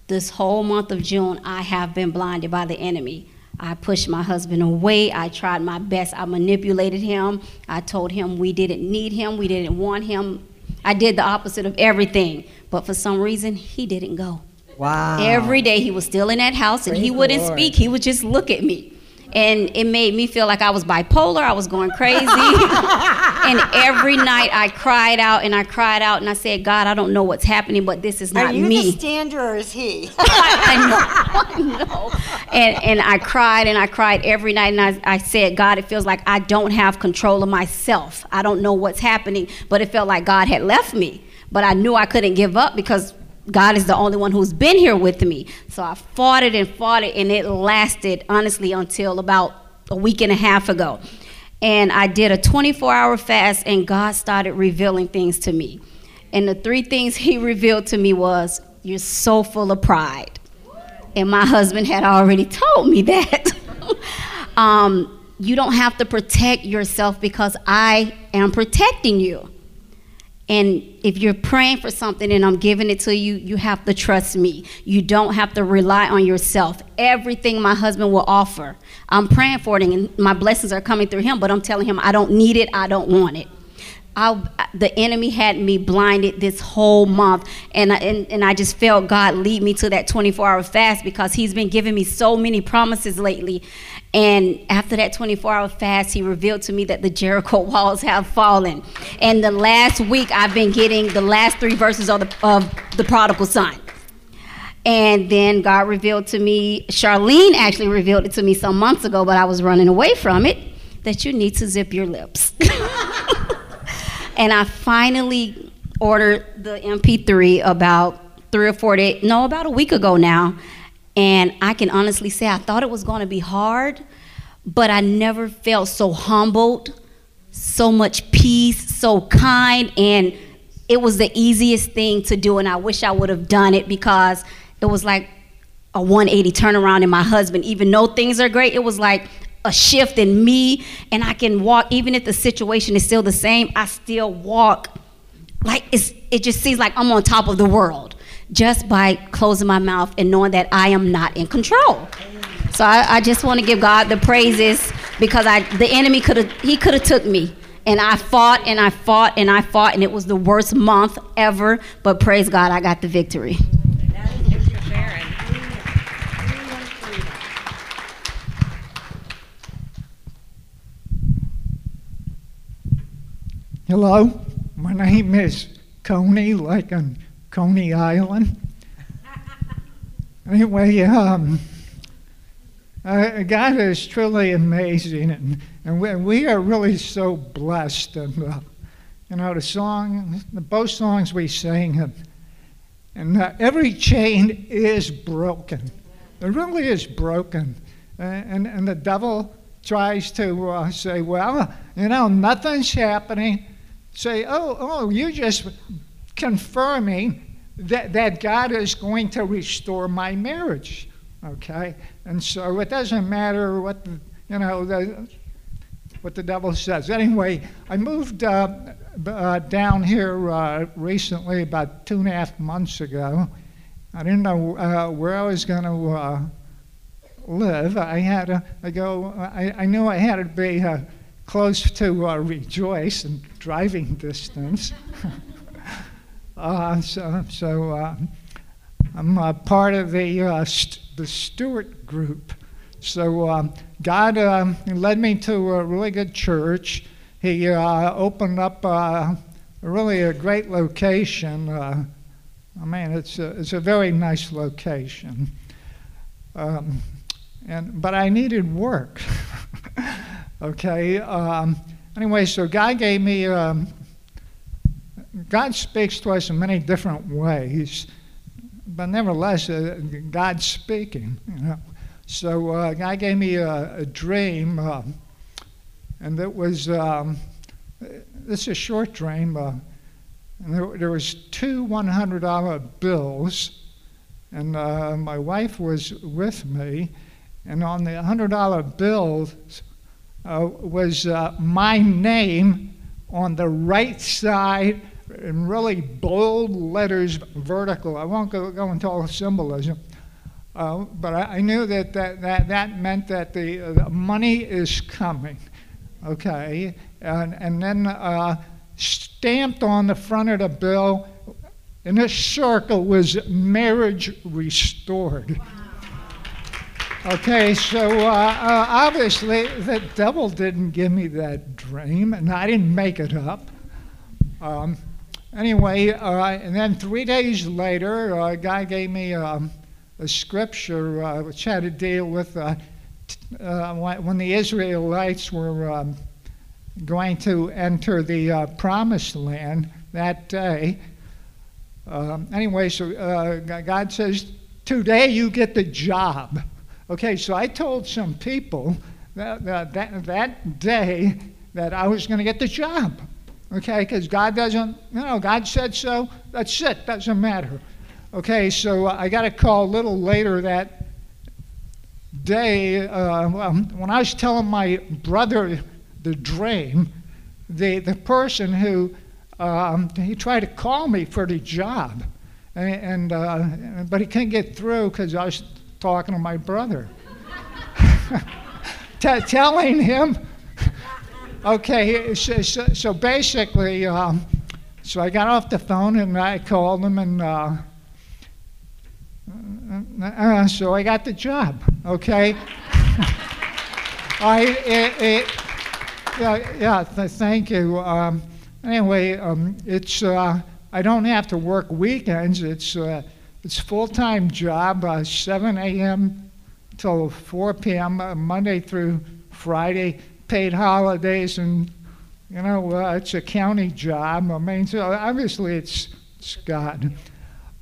This whole month of June, I have been blinded by the enemy. I pushed my husband away. I tried my best. I manipulated him. I told him we didn't need him. We didn't want him. I did the opposite of everything. But for some reason, he didn't go. Wow. Every day he was still in that house and he Praise the wouldn't speak. He would just look at me. And it made me feel like I was bipolar. I was going crazy. <laughs> and every night I cried out and I cried out and I said, God, I don't know what's happening, but this is not me. Are you me. the stander or is he? <laughs> I know, I know. And, and I cried and I cried every night and I, I said, God, it feels like I don't have control of myself. I don't know what's happening, but it felt like God had left me. But I knew I couldn't give up because God is the only one who's been here with me. So I fought it and fought it, and it lasted honestly until about a week and a half ago. And I did a 24 hour fast, and God started revealing things to me. And the three things <laughs> He revealed to me was, You're so full of pride. And my husband had already told me that. <laughs> um, you don't have to protect yourself because I am protecting you. And if you're praying for something and I'm giving it to you, you have to trust me. You don't have to rely on yourself. Everything my husband will offer, I'm praying for it and my blessings are coming through him, but I'm telling him I don't need it, I don't want it. I, the enemy had me blinded this whole month, and I, and, and I just felt God lead me to that 24 hour fast because He's been giving me so many promises lately. And after that 24 hour fast, He revealed to me that the Jericho <laughs> walls have fallen. And the last week, I've been getting the last three verses of the, of the prodigal son. And then God revealed to me, Charlene actually revealed it to me some months ago, but I was running away from it, that you need to zip your lips. <laughs> and I finally ordered the MP3 about three or four days, no, about a week ago now. And I can honestly say I thought it was going to be hard, but I never felt so humbled, so much peace, so kind, and it was the easiest thing to do. And I wish I would have done it because it was like a 180 turnaround in my husband. Even though things are great, it was like a shift in me, and I can walk, even if the situation is still the same, I still walk like it's, it just seems like I'm on top of the world just by closing my mouth and knowing that I am not in control. So I, I just want to give God the praises because I, the enemy could have, he could have took me. And I fought and I fought and I fought, and it was the worst month ever. But praise God, I got the victory. Hello, my name is Coney, like on Coney Island. <laughs> Anyway, um, uh, God is truly amazing, and, and we, we are really so blessed. And uh, you know, the song, the both songs we sing, and, and uh, every chain is broken. It really is broken, Uh, and and the devil tries to uh, say, well, you know, nothing's happening. Say, oh, oh, you're just confirming that, that God is going to restore my marriage. Okay? And so it doesn't matter what the, you know, the, what the devil says. Anyway, I moved uh, uh, down here uh, recently, about two and a half months ago. I didn't know uh, where I was going to uh, live. I had to I go. I, I knew I had to be uh, close to uh, Rejoice and driving distance. <laughs> uh, so so uh, I'm uh, part of the uh, st- the Stewart group. So um, God um, led me to a really good church. He uh, opened up really a great location. I mean, it's a, it's a very nice location. Um, and but I needed work. <laughs> okay. Um, anyway, so God gave me. Um, God speaks to us in many different ways, but nevertheless, uh, God's speaking. You know. So uh, God gave me a, a dream, uh, and it was um, this is a short dream. Uh, and there, there was two $100 bills, and uh, my wife was with me, and on the $100 bills, uh, was uh, my name on the right side in really bold letters, vertical. I won't go, go into all the symbolism. Uh, but I, I knew that that, that that meant that the, the money is coming, okay? And, and then uh, stamped on the front of the bill in a circle was marriage restored. Okay, so uh, uh, obviously the devil didn't give me that dream, and I didn't make it up. Um, anyway, uh, and then three days later, uh, a guy gave me um, a scripture uh, which had to deal with uh, uh, when the Israelites were um, going to enter the uh, promised land that day. Um, anyway, so uh, God says, Today you get the job. Okay, so I told some people that, that, that, that day that I was going to get the job. Okay, because God doesn't, you know, God said so, that's it, doesn't matter. Okay, so I got a call a little later that day. Uh, well, when I was telling my brother the dream, the, the person who um, he tried to call me for the job, and, and uh, but he couldn't get through because I was talking to my brother, <laughs> T- telling him. Okay, so, so, basically, um, so I got off the phone and I called him and. Uh, uh, so I got the job. Okay. <laughs> I it, it, yeah yeah th- thank you. Um, anyway, um, it's uh, I don't have to work weekends. It's uh, it's full time job, uh, 7 a.m. till 4 p.m. Uh, Monday through Friday, paid holidays, and you know uh, it's a county job. I mean, so obviously it's, it's God.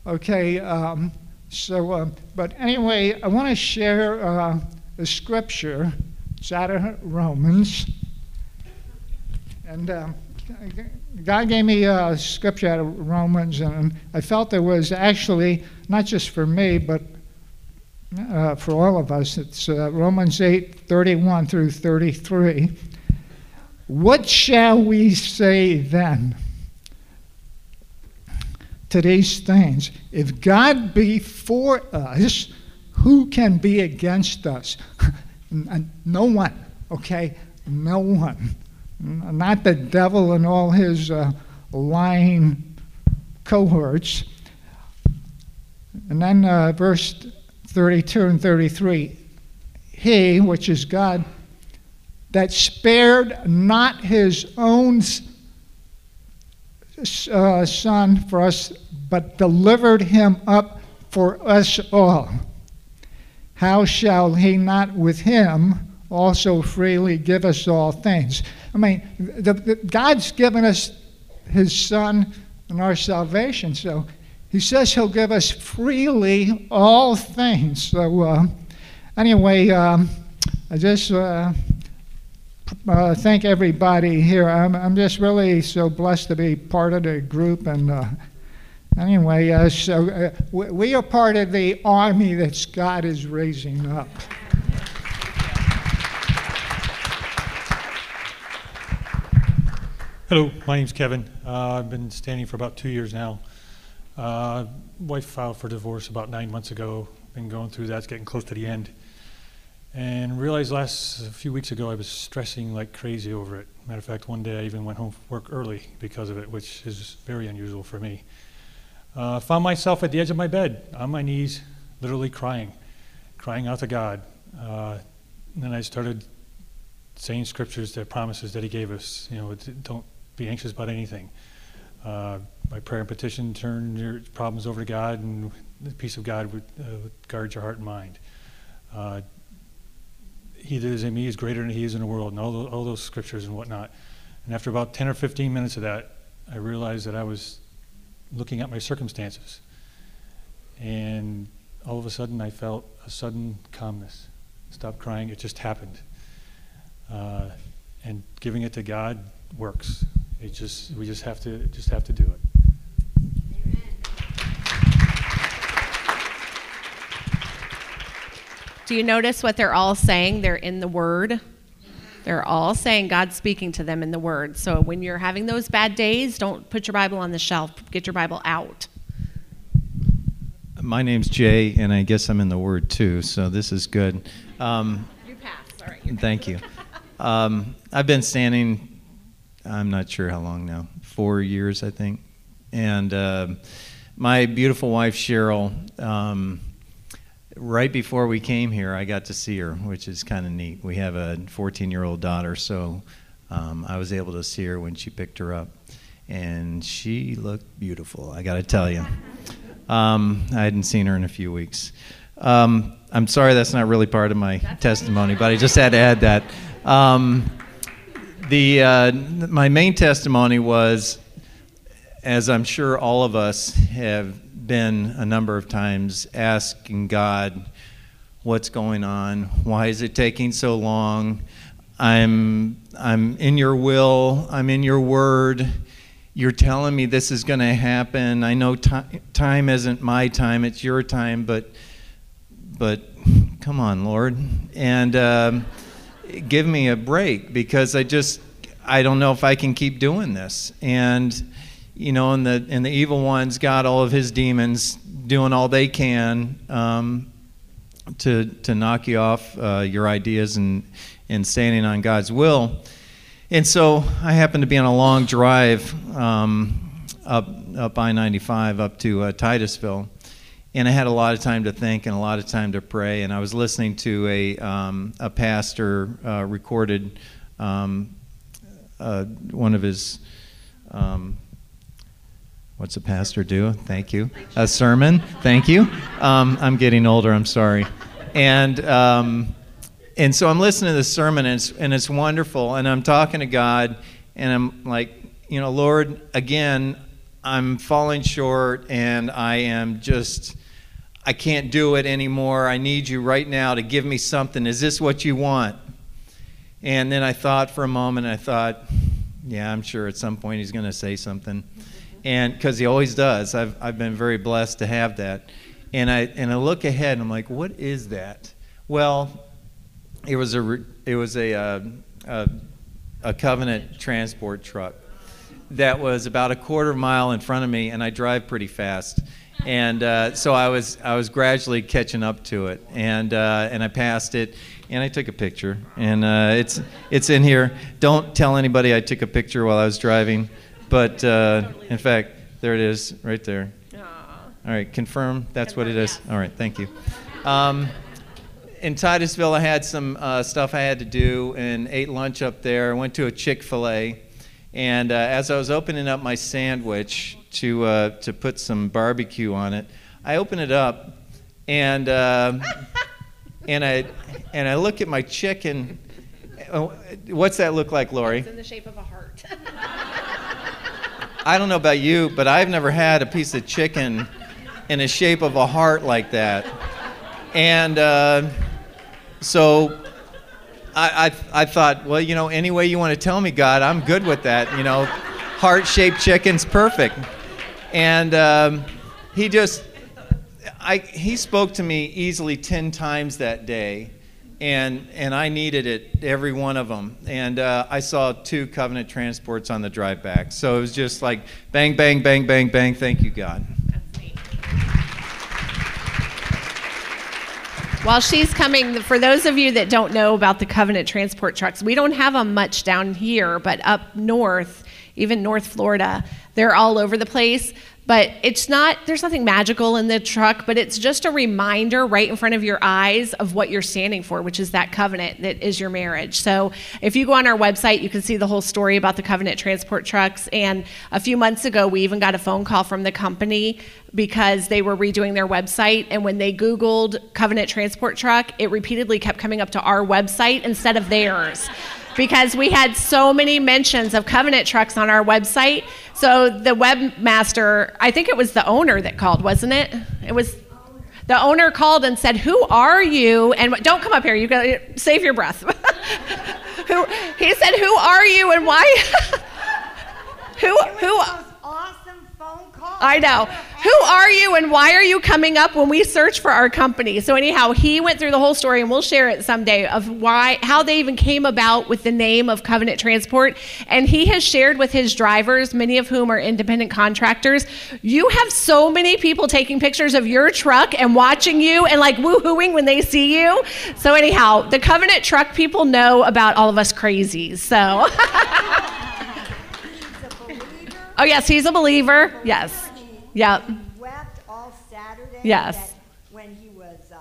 Okay. Um, so, uh, but anyway, I want to share uh, a scripture. It's out of Romans. And um, God gave me a scripture out of Romans, and I felt it was actually not just for me, but uh, for all of us. It's uh, Romans 8 31 through 33. What shall we say then? to these things. If God be for us, who can be against us? <laughs> No one, okay? No one. N- Not the devil and all his uh, lying cohorts. And then uh, verse 32 and 33 He, which is God, that spared not his own uh, Son for us, but delivered him up for us all. How shall he not with him also freely give us all things? I mean, the, the, God's given us his Son and our salvation, so he says he'll give us freely all things. So, uh, anyway, um, I just. Uh, uh, thank everybody here. I'm, I'm just really so blessed to be part of the group. And uh, anyway, uh, so uh, we, we are part of the army that God is raising up. Hello, my name's Kevin. Uh, I've been standing for about two years now. Uh, wife filed for divorce about nine months ago. Been going through that. It's getting close to the end. And realized last a few weeks ago I was stressing like crazy over it. Matter of fact, one day I even went home from work early because of it, which is very unusual for me. Uh, found myself at the edge of my bed, on my knees, literally crying, crying out to God. Uh, and then I started saying scriptures, the promises that He gave us. You know, don't be anxious about anything. Uh, my prayer and petition turn your problems over to God, and the peace of God would, uh, would guard your heart and mind. Uh, he that is in me is greater than he is in the world, and all those, all those scriptures and whatnot. And after about 10 or 15 minutes of that, I realized that I was looking at my circumstances. And all of a sudden, I felt a sudden calmness. Stop crying, it just happened. Uh, and giving it to God works. It just, we just have to, just have to do it. Do you notice what they're all saying? They're in the Word. They're all saying God's speaking to them in the Word. So when you're having those bad days, don't put your Bible on the shelf. Get your Bible out. My name's Jay, and I guess I'm in the Word too, so this is good. Um, You pass. All right. thank you. Um, I've been standing, I'm not sure how long now, four years, I think. And uh, my beautiful wife, Cheryl, um, right before we came here, I got to see her, which is kind of neat. We have a 14 year old daughter, so um, I was able to see her when she picked her up. And she looked beautiful, I got to tell you. <laughs> Um, I hadn't seen her in a few weeks. Um, I'm sorry that's not really part of my testimony, but I just had to add that. Um, the uh, my main testimony was, as I'm sure all of us have been a number of times, asking God, "What's going on? Why is it taking so long? I'm I'm in Your will. I'm in Your Word." you're telling me this is going to happen. I know ti- time isn't my time; it's your time. But, but, come on, Lord, and um, give me a break because I just I don't know if I can keep doing this. And you know, and the and the evil one's got all of his demons doing all they can um, to to knock you off uh, your ideas and and standing on God's will. And so I happened to be on a long drive um, up up I-95 up to uh, Titusville, and I had a lot of time to think and a lot of time to pray. And I was listening to a um, a pastor uh, recorded um, uh, one of his. Um, What's a pastor do? Thank you. A sermon. Thank you. Um, I'm getting older. I'm sorry. And um, and so I'm listening to this sermon, and it's, and it's wonderful. And I'm talking to God, and I'm like, you know, Lord, again, I'm falling short, and I am just, I can't do it anymore. I need you right now to give me something. Is this what you want? And then I thought for a moment, I thought, yeah, I'm sure at some point he's going to say something. And because he always does, I've, I've been very blessed to have that. And I, and I look ahead, and I'm like, what is that? Well, it was a, it was a, uh, a a covenant transport truck that was about a quarter mile in front of me, and I drive pretty fast, and uh, so I was I was gradually catching up to it, and uh, and I passed it, and I took a picture, and uh, it's it's in here. Don't tell anybody I took a picture while I was driving, but uh, in fact, there it is, right there. All right, confirm that's what it is. All right, thank you. Um, in Titusville, I had some uh, stuff I had to do and ate lunch up there. I went to a Chick fil A. And uh, as I was opening up my sandwich to, uh, to put some barbecue on it, I open it up and, uh, <laughs> and, I, and I look at my chicken. Oh, What's that look like, Lori? It's in the shape of a heart. I don't know about you, but I've never had a piece of chicken in the shape of a heart like that. And uh, so I, I, I thought, well, you know, any way you want to tell me, God, I'm good with that. You know, heart shaped chicken's perfect. And um, he just, I, he spoke to me easily 10 times that day. And, and I needed it, every one of them. And uh, I saw two covenant transports on the drive back. So it was just like bang, bang, bang, bang, bang. Thank you, God. While she's coming, for those of you that don't know about the Covenant transport trucks, we don't have them much down here, but up north, even North Florida, they're all over the place. But it's not, there's nothing magical in the truck, but it's just a reminder right in front of your eyes of what you're standing for, which is that covenant that is your marriage. So if you go on our website, you can see the whole story about the covenant transport trucks. And a few months ago, we even got a phone call from the company because they were redoing their website. And when they Googled covenant transport truck, it repeatedly kept coming up to our website instead of theirs because we had so many mentions of covenant trucks on our website. So the webmaster, I think it was the owner that called, wasn't it? It was the owner called and said, "Who are you?" And don't come up here. You to save your breath. <laughs> who he said, "Who are you and why?" <laughs> who who. I know. Who are you and why are you coming up when we search for our company? So anyhow, he went through the whole story and we'll share it someday of why how they even came about with the name of Covenant Transport and he has shared with his drivers, many of whom are independent contractors, you have so many people taking pictures of your truck and watching you and like woohooing when they see you. So anyhow, the Covenant truck people know about all of us crazies. So <laughs> Oh yes, he's a believer. Yes. Yep. wept all Saturday. Yes. When he was uh,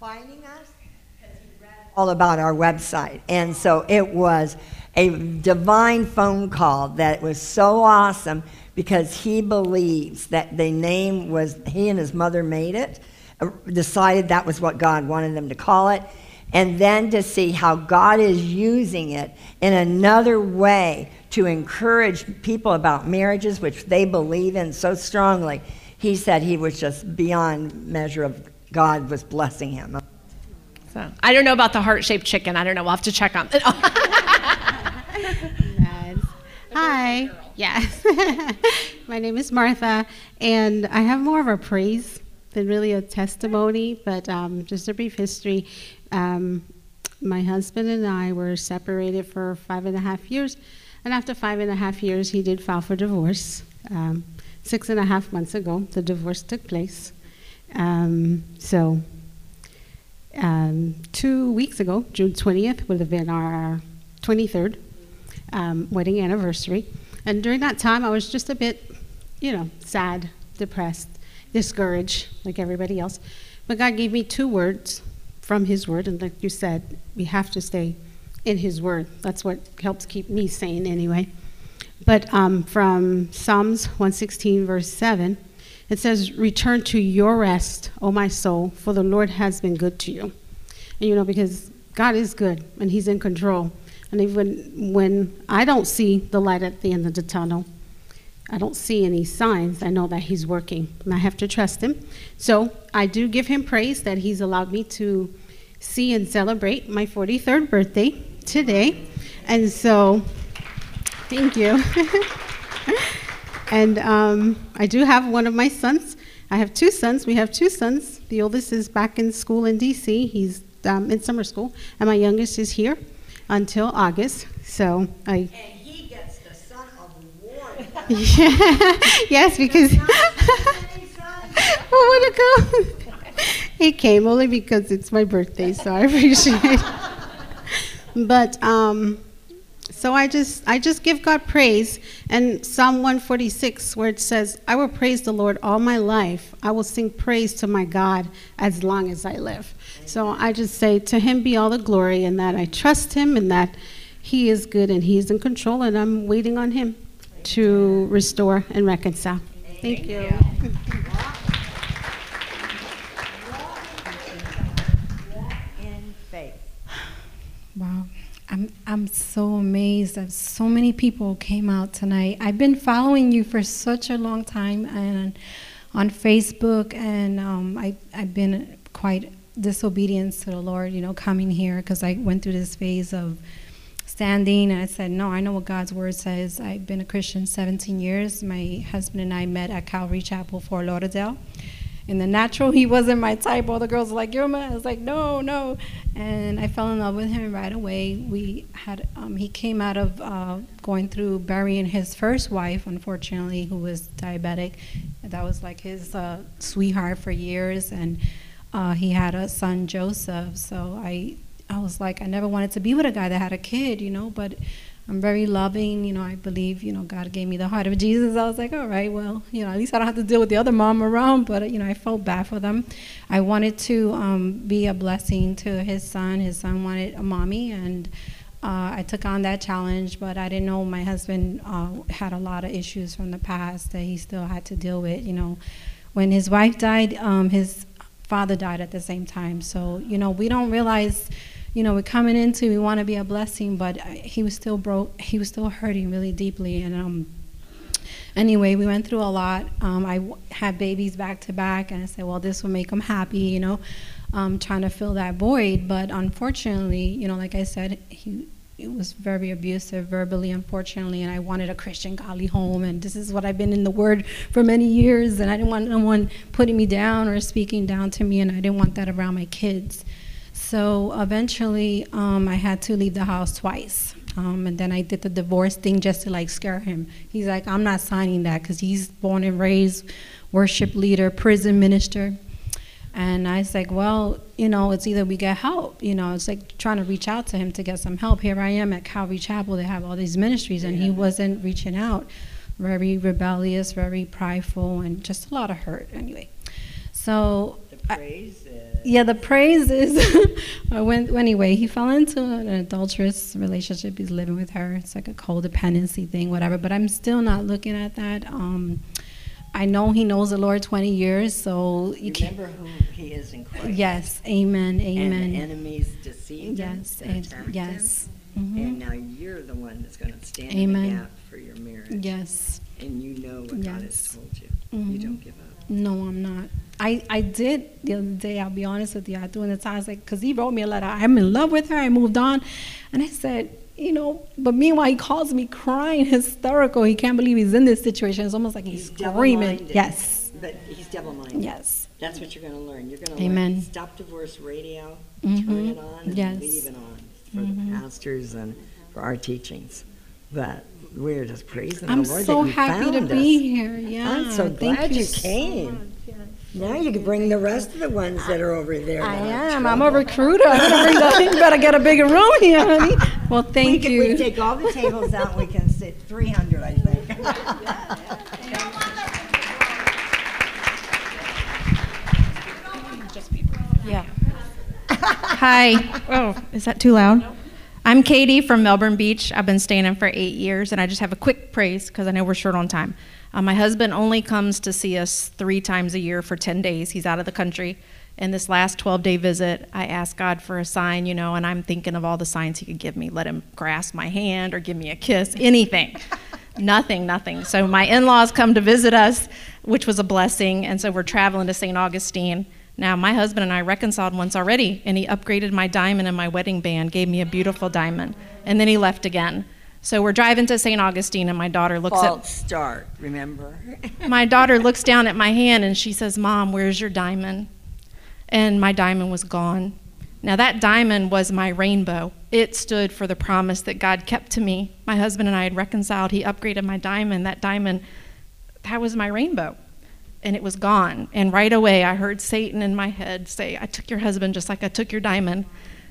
finding us, he read all about our website. And so it was a divine phone call that was so awesome because he believes that the name was, he and his mother made it, uh, decided that was what God wanted them to call it. And then to see how God is using it in another way to encourage people about marriages, which they believe in so strongly. He said he was just beyond measure of God was blessing him. So I don't know about the heart-shaped chicken. I don't know. We'll have to check on it. <laughs> Hi. Yes. <laughs> My name is Martha, and I have more of a praise than really a testimony, but um, just a brief history. Um, my husband and I were separated for five and a half years, and after five and a half years, he did file for divorce. Um, six and a half months ago, the divorce took place. Um, so, um, two weeks ago, June 20th, would have been our 23rd um, wedding anniversary. And during that time, I was just a bit, you know, sad, depressed, discouraged, like everybody else. But God gave me two words from His Word. And like you said, we have to stay in His Word. That's what helps keep me sane, anyway. But um, from Psalms 116, verse 7, it says, Return to your rest, O my soul, for the Lord has been good to you. And you know, because God is good and He's in control. And even when I don't see the light at the end of the tunnel, I don't see any signs, I know that He's working. And I have to trust Him. So I do give Him praise that He's allowed me to see and celebrate my 43rd birthday today. And so, thank you. <laughs> and um, I do have one of my sons. I have two sons. We have two sons. The oldest is back in school in DC. He's um, in summer school, and my youngest is here until August. So I. And he gets the son of war. Yeah. <laughs> yes, because. oh, what a go! he came only because it's my birthday, so I appreciate it. But um, so I just I just give God praise. And Psalm 146, where it says, "I will praise the Lord all my life. I will sing praise to my God as long as I live." So I just say, to Him be all the glory, and that I trust Him, and that He is good, and He's in control, and I'm waiting on Him to restore and reconcile. Thank you. in faith. Wow. I'm, I'm so amazed that so many people came out tonight. I've been following you for such a long time and on Facebook, and um, I, I've been quite disobedient to the Lord, you know, coming here because I went through this phase of standing and I said, No, I know what God's word says. I've been a Christian 17 years. My husband and I met at Calvary Chapel Fort Lauderdale. In the natural, he wasn't my type. All the girls were like, "You're my." I was like, "No, no," and I fell in love with him right away. We had um, he came out of uh, going through burying his first wife, unfortunately, who was diabetic. That was like his uh, sweetheart for years, and uh, he had a son, Joseph. So I, I was like, I never wanted to be with a guy that had a kid, you know, but I'm very loving, you know, I believe, you know, God gave me the heart of Jesus. I was like, all right, well, you know, at least I don't have to deal with the other mom around, but, you know, I felt bad for them. I wanted to um, be a blessing to his son. His son wanted a mommy, and uh, I took on that challenge, but I didn't know my husband uh, had a lot of issues from the past that he still had to deal with, you know. When his wife died, um, his father died at the same time. So, you know, we don't realize you know, we're coming into, we want to be a blessing, but he was still broke, he was still hurting really deeply. And um, anyway, we went through a lot. Um, I w- had babies back to back, and I said, well, this will make him happy, you know, um, trying to fill that void. But unfortunately, you know, like I said, he, it was very abusive verbally, unfortunately, and I wanted a Christian, godly home, and this is what I've been in the Word for many years, and I didn't want no one putting me down or speaking down to me, and I didn't want that around my kids. So eventually, um, I had to leave the house twice. Um, and then I did the divorce thing just to like scare him. He's like, I'm not signing that because he's born and raised worship leader, prison minister. And I was like, well, you know, it's either we get help. You know, it's like trying to reach out to him to get some help. Here I am at Calvary Chapel. They have all these ministries, and he wasn't reaching out. Very rebellious, very prideful, and just a lot of hurt. Anyway, so The praise is. Yeah, the praise is. <laughs> Went anyway. He fell into an adulterous relationship. He's living with her. It's like a codependency thing, whatever. But I'm still not looking at that. Um, I know he knows the Lord 20 years, so you. Remember who he is in Christ. Yes, amen, amen. And the enemies deceived him. Yes, and yes. him. Mhm. And now you're the one that's going to stand in Amen. the gap for your marriage. Yes. And you know what God has told you. You Mhm. don't give up. No, I'm not. I, I did the other day, I'll be honest with you. I doing the time, I was like, because he wrote me a letter. I'm in love with her. I moved on. And I said, you know, but meanwhile, he calls me crying, <laughs> hysterical. He can't believe he's in this situation. It's almost like he's, screaming. Yes. But he's double-minded. Yes. That's what you're going to learn. You're going to Amen. learn. Stop divorce radio. Turn Mhm. it on and Yes. leave it on for Mhm. the pastors and for our teachings. But we're just praising I'm the Lord so that you happy to found be us. here. Yeah. I'm so Thank glad you you, so came. Now you can bring the rest of the ones that are over there. I that have am. I'm a recruiter. I'm gonna bring the- you better get a bigger room here, honey. Well, we thank can, you. We take all the tables out. We can sit 300, I think. <laughs> Yeah. Hi. Oh, is that too loud? I'm Katie from Melbourne Beach. I've been staying in for eight years, and I just have a quick praise because I know we're short on time. Uh, my husband only comes to see us three times a year for 10 days. He's out of the country. And this last 12 day visit, I asked God for a sign, you know, and I'm thinking of all the signs He could give me. Let Him grasp my hand or give me a kiss, <laughs> anything. nothing, nothing. So my in laws come to visit us, which was a blessing. And so we're traveling to St. Augustine. Now, my husband and I reconciled once already, and he upgraded my diamond in my wedding band, gave me a beautiful diamond, and then he left again. So we're driving to St. Augustine, and my daughter looks False start, remember? <laughs> my daughter looks down at my hand and she says, "Mom, where's your diamond?" And my diamond was gone. Now that diamond was my rainbow. It stood for the promise that God kept to me. My husband and I had reconciled. He upgraded my diamond. That diamond, that was my rainbow and it was gone. And right away, I heard Satan in my head say, I took your husband just like I took your diamond.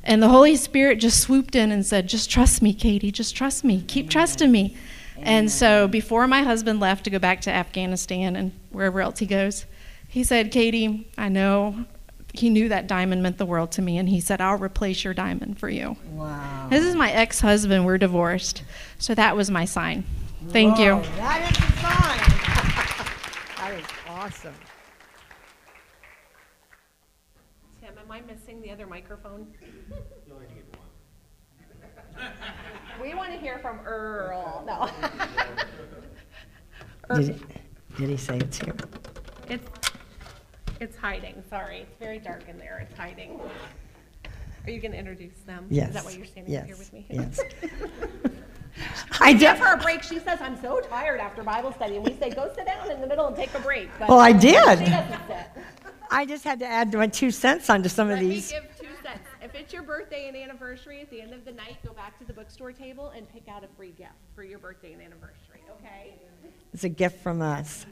And the Holy Spirit just swooped in and said, Just trust me, Katie, just trust me, keep trusting me. And so before my husband left to go back to Afghanistan and wherever else he goes, he said, Katie, I know. He knew that diamond meant the world to me, and he said, I'll replace your diamond for you. Wow. This is my ex husband. We're divorced. So that was my sign. Thank Whoa, you. That is a sign. <laughs> that is awesome. Tim, am I missing the other microphone? <laughs> <laughs> We want to hear from Earl. No. <laughs> Did, did he say it's here? It's it's hiding. Sorry, it's very dark in there. It's hiding. Are you going to introduce them? Yes. Is that why you're standing up here Yes. with me? Yes. I I give her a break. She says I'm so tired after Bible study, and we say go sit down in the middle and take a break. But Well, I did. She doesn't sit. I just had to add my two cents onto some of Let me these. give two cents. If it's your birthday and anniversary, at the end of the night, go back to the bookstore table and pick out a free gift for your birthday and anniversary. Okay? It's a gift from us.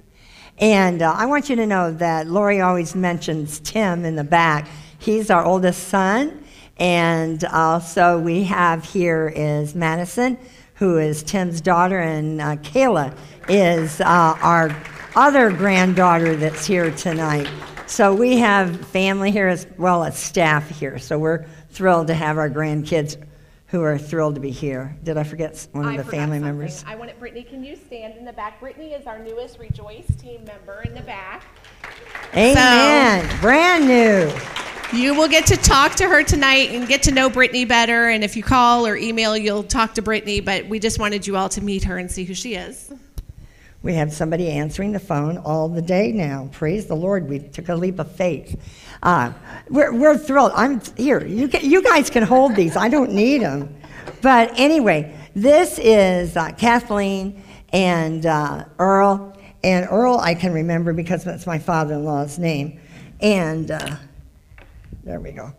And uh, I want you to know that Lori always mentions Tim in the back. He's our oldest son. And also, we have here is Madison, who is Tim's daughter, and uh, Kayla is uh, our other granddaughter that's here tonight. So we have family here as well as staff here. So we're thrilled to have our grandkids who are thrilled to be here. Did I forget one of I the family something. members? I want it, Brittany. Can you stand in the back? Brittany is our newest Rejoice team member in the back. Amen. Brand new. You will get to talk to her tonight and get to know Brittany better. And if you call or email, you'll talk to Brittany. But we just wanted you all to meet her and see who she is. We have somebody answering the phone all the day now. Praise the Lord. We took a leap of faith. Uh, we're, we're thrilled. I'm here. You, can, you guys can hold these. I don't need them. but anyway, this is uh, Kathleen and uh, Earl. And Earl, I can remember because that's my father in law's name. And uh, there we go.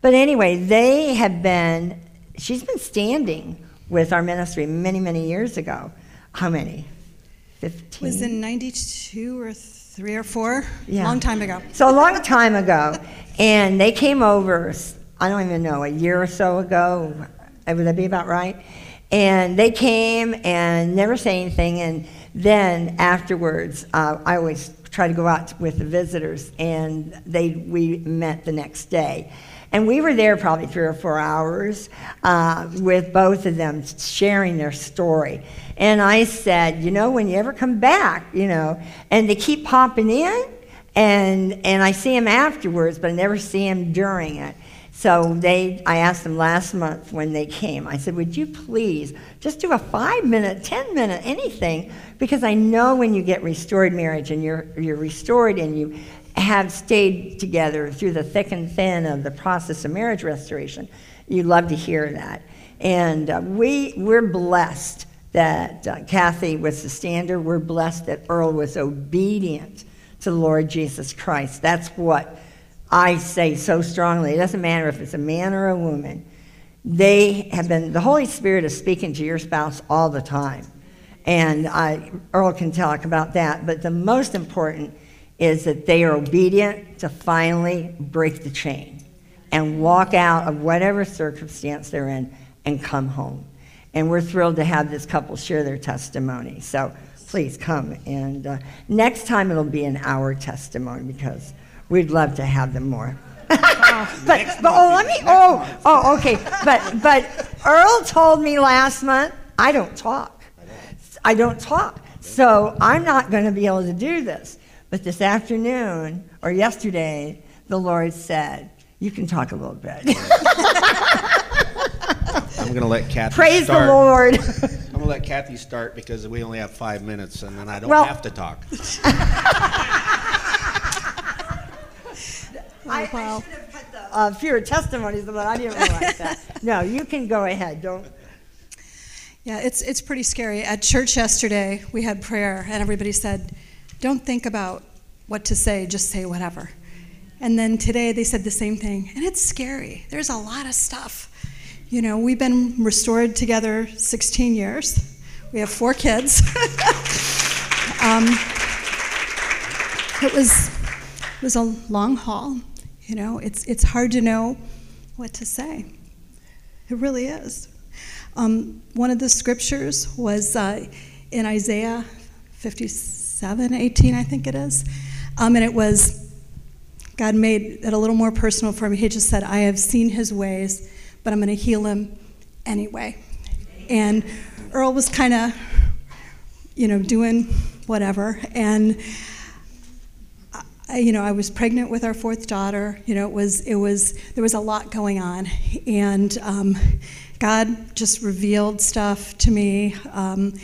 But anyway, they have been, she's been standing with our ministry many, many years ago. How many? 15? Was in 92 or 3 or 4? Yeah. Long time ago. So a long time ago, and they came over. I don't even know a year or so ago. Would that be about right? And they came and never say anything. And then afterwards, uh, I always try to go out with the visitors, and they we met the next day. And we were there probably three or four hours uh, with both of them sharing their story. And I said, you know, when you ever come back, you know, and they keep popping in, and and I see them afterwards, but I never see them during it. So they, I asked them last month when they came. I said, "Would you please just do a five-minute, ten-minute, anything?" Because I know when you get restored marriage and you're you're restored and you have stayed together through the thick and thin of the process of marriage restoration, you love to hear that. And uh, we we're blessed that uh, Kathy was the standard. We're blessed that Earl was obedient to the Lord Jesus Christ. That's what I say so strongly. It doesn't matter if it's a man or a woman. They have been, the Holy Spirit is speaking to your spouse all the time. And I, Earl can talk about that. But the most important is that they are obedient to finally break the chain and walk out of whatever circumstance they're in and come home. And we're thrilled to have this couple share their testimony. So please come. And uh, next time it'll be an hour testimony because we'd love to have them more. <laughs> but, but oh, let me. Oh, oh, okay. But but Earl told me last month I don't talk. I don't talk. So I'm not going to be able to do this. But this afternoon or yesterday, the Lord said, "You can talk a little bit." <laughs> I'm going to let Kathy Praise the. Lord. <laughs> I'm going to let Kathy start because we only have five minutes and then I don't Well- have to talk. I, I should have put the uh, fewer testimonies, but I didn't realize that. <laughs> No, you can go ahead. Don't. Yeah, it's, it's pretty scary. At church yesterday, we had prayer, and everybody said, Don't think about what to say, just say whatever. And then today they said the same thing, and it's scary. There's a lot of stuff. You know, we've been restored together 16 years, we have four kids. <laughs> um, it was, it was a long haul. You know, it's, it's hard to know what to say. It really is. Um, one of the scriptures was uh, in Isaiah 57, 18, I think it is. Um, and it was, God made it a little more personal for me. He just said, I have seen his ways, but I'm going to heal him anyway. And Earl was kind of, you know, doing whatever. And you know, I was pregnant with our fourth daughter. You know, it was it was there was a lot going on, and um, God just revealed stuff to me. Um,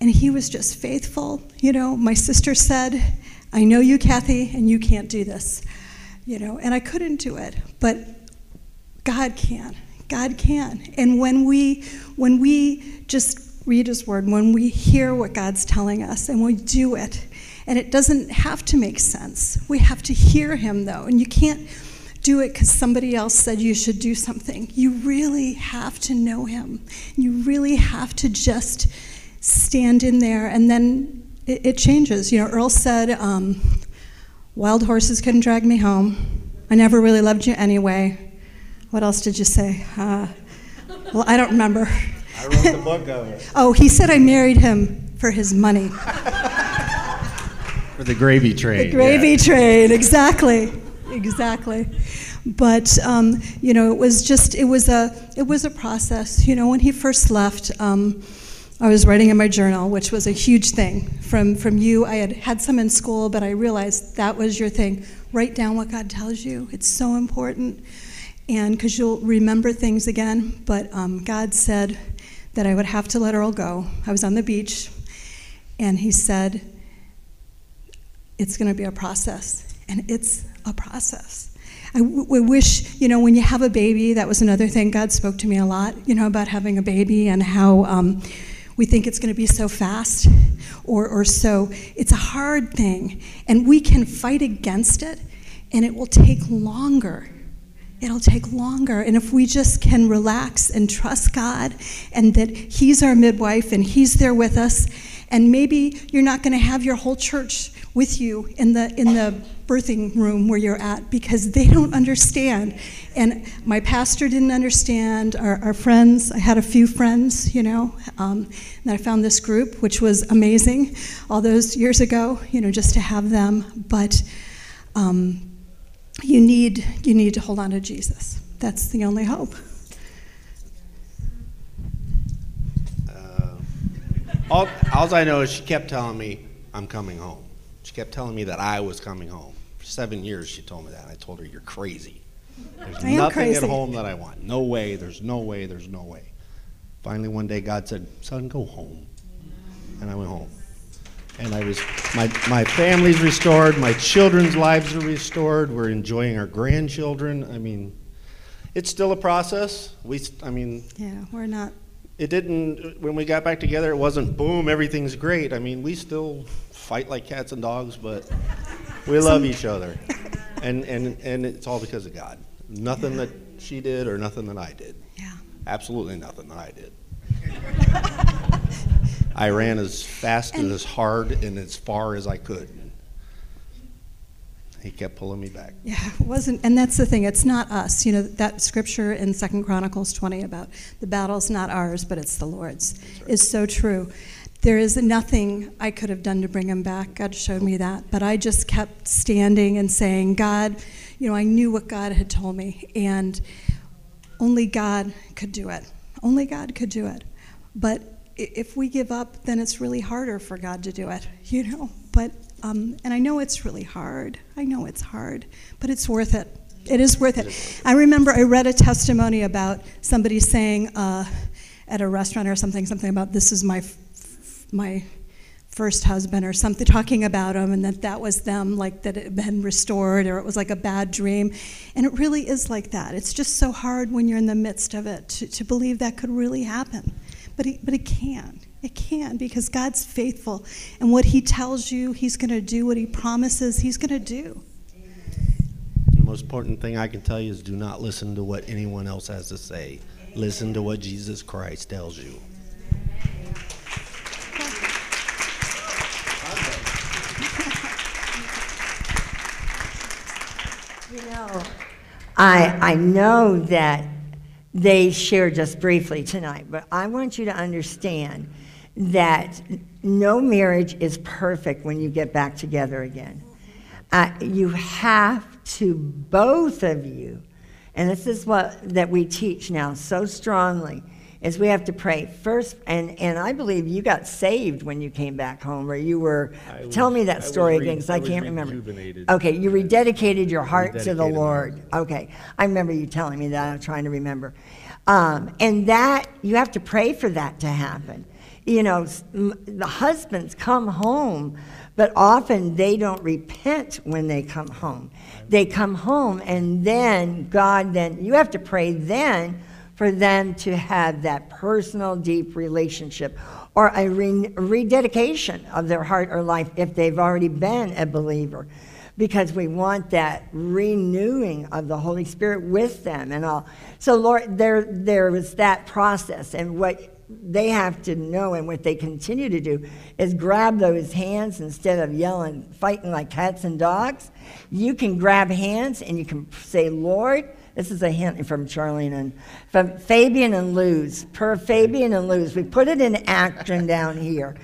and he was just faithful. You know, my sister said, "I know you, Kathy, and you can't do this." You know, and I couldn't do it, but God can. God can. And when we when we just read his word, when we hear what God's telling us and we do it, and it doesn't have to make sense. We have to hear him though, and you can't do it because somebody else said you should do something. You really have to know him. You really have to just stand in there, and then it, it changes. You know, Earl said, um, "Wild horses couldn't drag me home. I never really loved you anyway." What else did you say? Uh, well, I don't remember. I wrote the book of it. <laughs> Oh, he said I married him for his money. For the gravy trade. The gravy trade, exactly, exactly. But um, you know, it was just it was a it was a process. You know, when he first left, um, I was writing in my journal, which was a huge thing from from you. I had had some in school, but I realized that was your thing. Write down what God tells you. It's so important, and because you'll remember things again. But um, God said that I would have to let Earl go. I was on the beach, and He said it's going to be a process, and it's a process. I, wish, you know, when you have a baby, that was another thing. God spoke to me a lot, you know, about having a baby and how um, we think it's going to be so fast or, or so. It's a hard thing, and we can fight against it, and it will take longer. It'll take longer. And if we just can relax and trust God and that He's our midwife and He's there with us, and maybe you're not going to have your whole church with you in the in the birthing room where you're at because they don't understand. And my pastor didn't understand. Our, our friends, I had a few friends, you know, um, and I found this group, which was amazing, all those years ago, you know, just to have them. But um, you need you need to hold on to Jesus. That's the only hope. Uh, all, all I know is she kept telling me I'm coming home. She kept telling me that I was coming home. For seven years, she told me that. I told her, You're crazy. There's I nothing crazy. at home that I want. No way, there's no way, there's no way. Finally, one day, God said, Son, go home. And I went home. And I was, my, my family's restored, my children's lives are restored, we're enjoying our grandchildren. I mean, it's still a process. We, I mean, Yeah, we're not. it didn't when we got back together it wasn't boom everything's great i mean we still fight like cats and dogs but we love each other and and and it's all because of god nothing that she did or nothing that i did Yeah. absolutely nothing that i did i ran as fast and as hard and as far as i could he kept pulling me back Yeah, it wasn't, and that's the thing. It's not us. You know that scripture in Second Chronicles 20 about the battle's not ours, but it's the Lord's is so true. There is nothing I could have done to bring him back. God showed me that, but I just kept standing and saying, God, you know, I knew what God had told me, and only God could do it. Only God could do it. But if we give up, then it's really harder for God to do it, <laughs> you know. But um, and I know it's really hard. I know it's hard, but it's worth it. It is worth it. I remember I read a testimony about somebody saying uh, at a restaurant or something, something about this is my my first husband or something, <laughs> talking about him, and that that was them, like that it had been restored, or it was like a bad dream. And it really is like that. It's just so hard when you're in the midst of it to, to believe that could really happen. But but it can. It can because God's faithful. And what He tells you He's going to do, what He promises He's going to do. The most important thing I can tell you is do not listen to what anyone else has to say. Listen to what Jesus Christ tells you. You know, I, I know that they shared just briefly tonight, but I want you to understand that no marriage is perfect when you get back together again. Uh, you have to, both of you, and this is what that we teach now so strongly, is we have to pray first. And, and I believe you got saved when you came back home, or you were. I tell was- me that was story re- again, because I I was can't remember. Okay, you rededicated your heart to the Rededicated Lord. Okay, I remember you telling me that. I'm trying to remember. Um, and that, you have to pray for that to happen. You know, the husbands come home, but often they don't repent when they come home. They come home, and then God, then, you have to pray then for them to have that personal, deep relationship or a re- rededication of their heart or life if they've already been a believer because we want that renewing of the Holy Spirit with them and all. So, Lord, there there was that process, and what they have to know and what they continue to do is grab those hands instead of yelling, fighting like cats and dogs. You can grab hands and you can say, Lord. This is a hint from Charlene and from Fabian and Luz. Per Fabian and Luz, we put it in action <laughs> down here,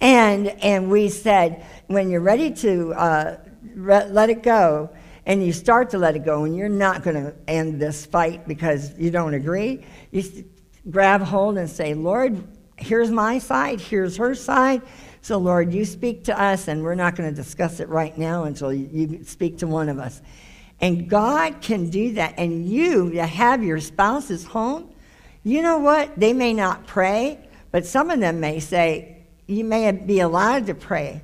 and and we said when you're ready to uh, re- let it go, and you start to let it go, and you're not going to end this fight because you don't agree, you s- grab hold and say, Lord, here's my side, here's her side. So, Lord, you speak to us, and we're not going to discuss it right now until you, you speak to one of us. And God can do that. And you that have your spouses home, you know what? They may not pray, but some of them may say, you may be allowed to pray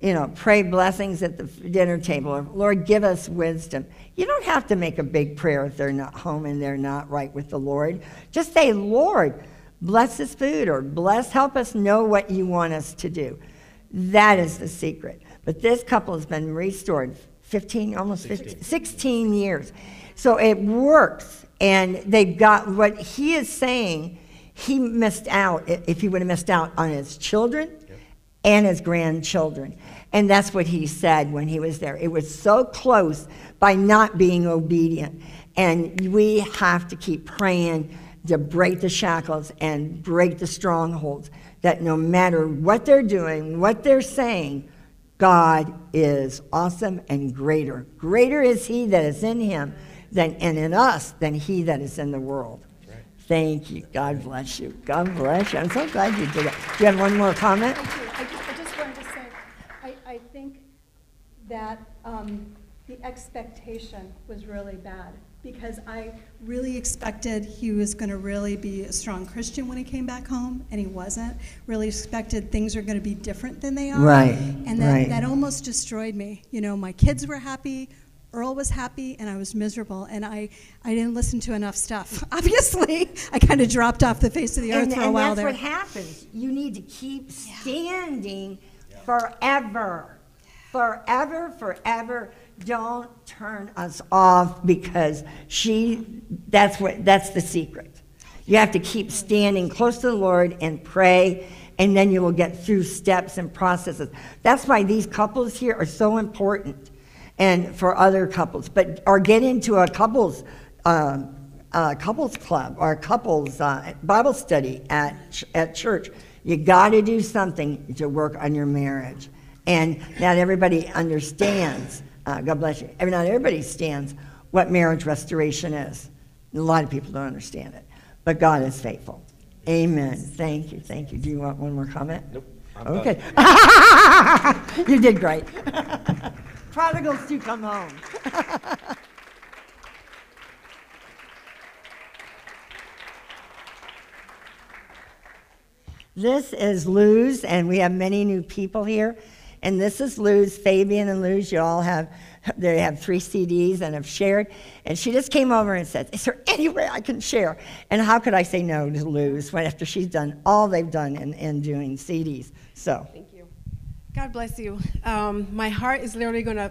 you know, pray blessings at the dinner table. Or, Lord, give us wisdom. You don't have to make a big prayer if they're not home and they're not right with the Lord. Just say, Lord, bless this food or bless, help us know what you want us to do. That is the secret. But this couple has been restored 15, almost 15, 16 years. So it works. And they've got what he is saying, he missed out if he would have missed out on his children and his grandchildren. And that's what he said when he was there. It was so close by not being obedient. And we have to keep praying to break the shackles and break the strongholds. That no matter what they're doing, what they're saying, God is awesome and greater. Greater is he that is in him than, and in us than he that is in the world. Thank you. God bless you. God bless you. I'm so glad you did that. Do you have one more comment? I just, I just wanted to say, I, I think that um, the expectation was really bad because I really expected he was going to really be a strong Christian when he came back home, and he wasn't. Really expected things are going to be different than they are. Right, And that, right. that almost destroyed me. You know, my kids were happy. Earl was happy and I was miserable, and I, I didn't listen to enough stuff. <laughs> Obviously, I kind of dropped off the face of the earth and, for a while there. and while that's what happens. You need to keep standing forever. Forever, forever. Don't turn us off because she that's what that's the secret. You have to keep standing close to the Lord and pray and then you will get through steps and processes. That's why these couples here are so important and for other couples. But or get into a couples um, couples club or a couples uh, Bible study at ch- at church. You got to do something to work on your marriage, and not everybody understands. Uh, God bless you. Every- Not everybody stands what marriage restoration is. A lot of people don't understand it, but God is faithful. Amen. Thank you. Thank you. Do you want one more comment? Nope. Okay. <laughs> you did great. <laughs> Prodigals do come home. <laughs> This is Luz, and we have many new people here. And this is Luz, Fabian and Luz. You all have, they have three CDs and have shared. And she just came over and said, Is there any way I can share? And how could I say no to Luz when after she's done all they've done in, in doing CDs? So, Thank you. God bless you. Um, my heart is literally going to,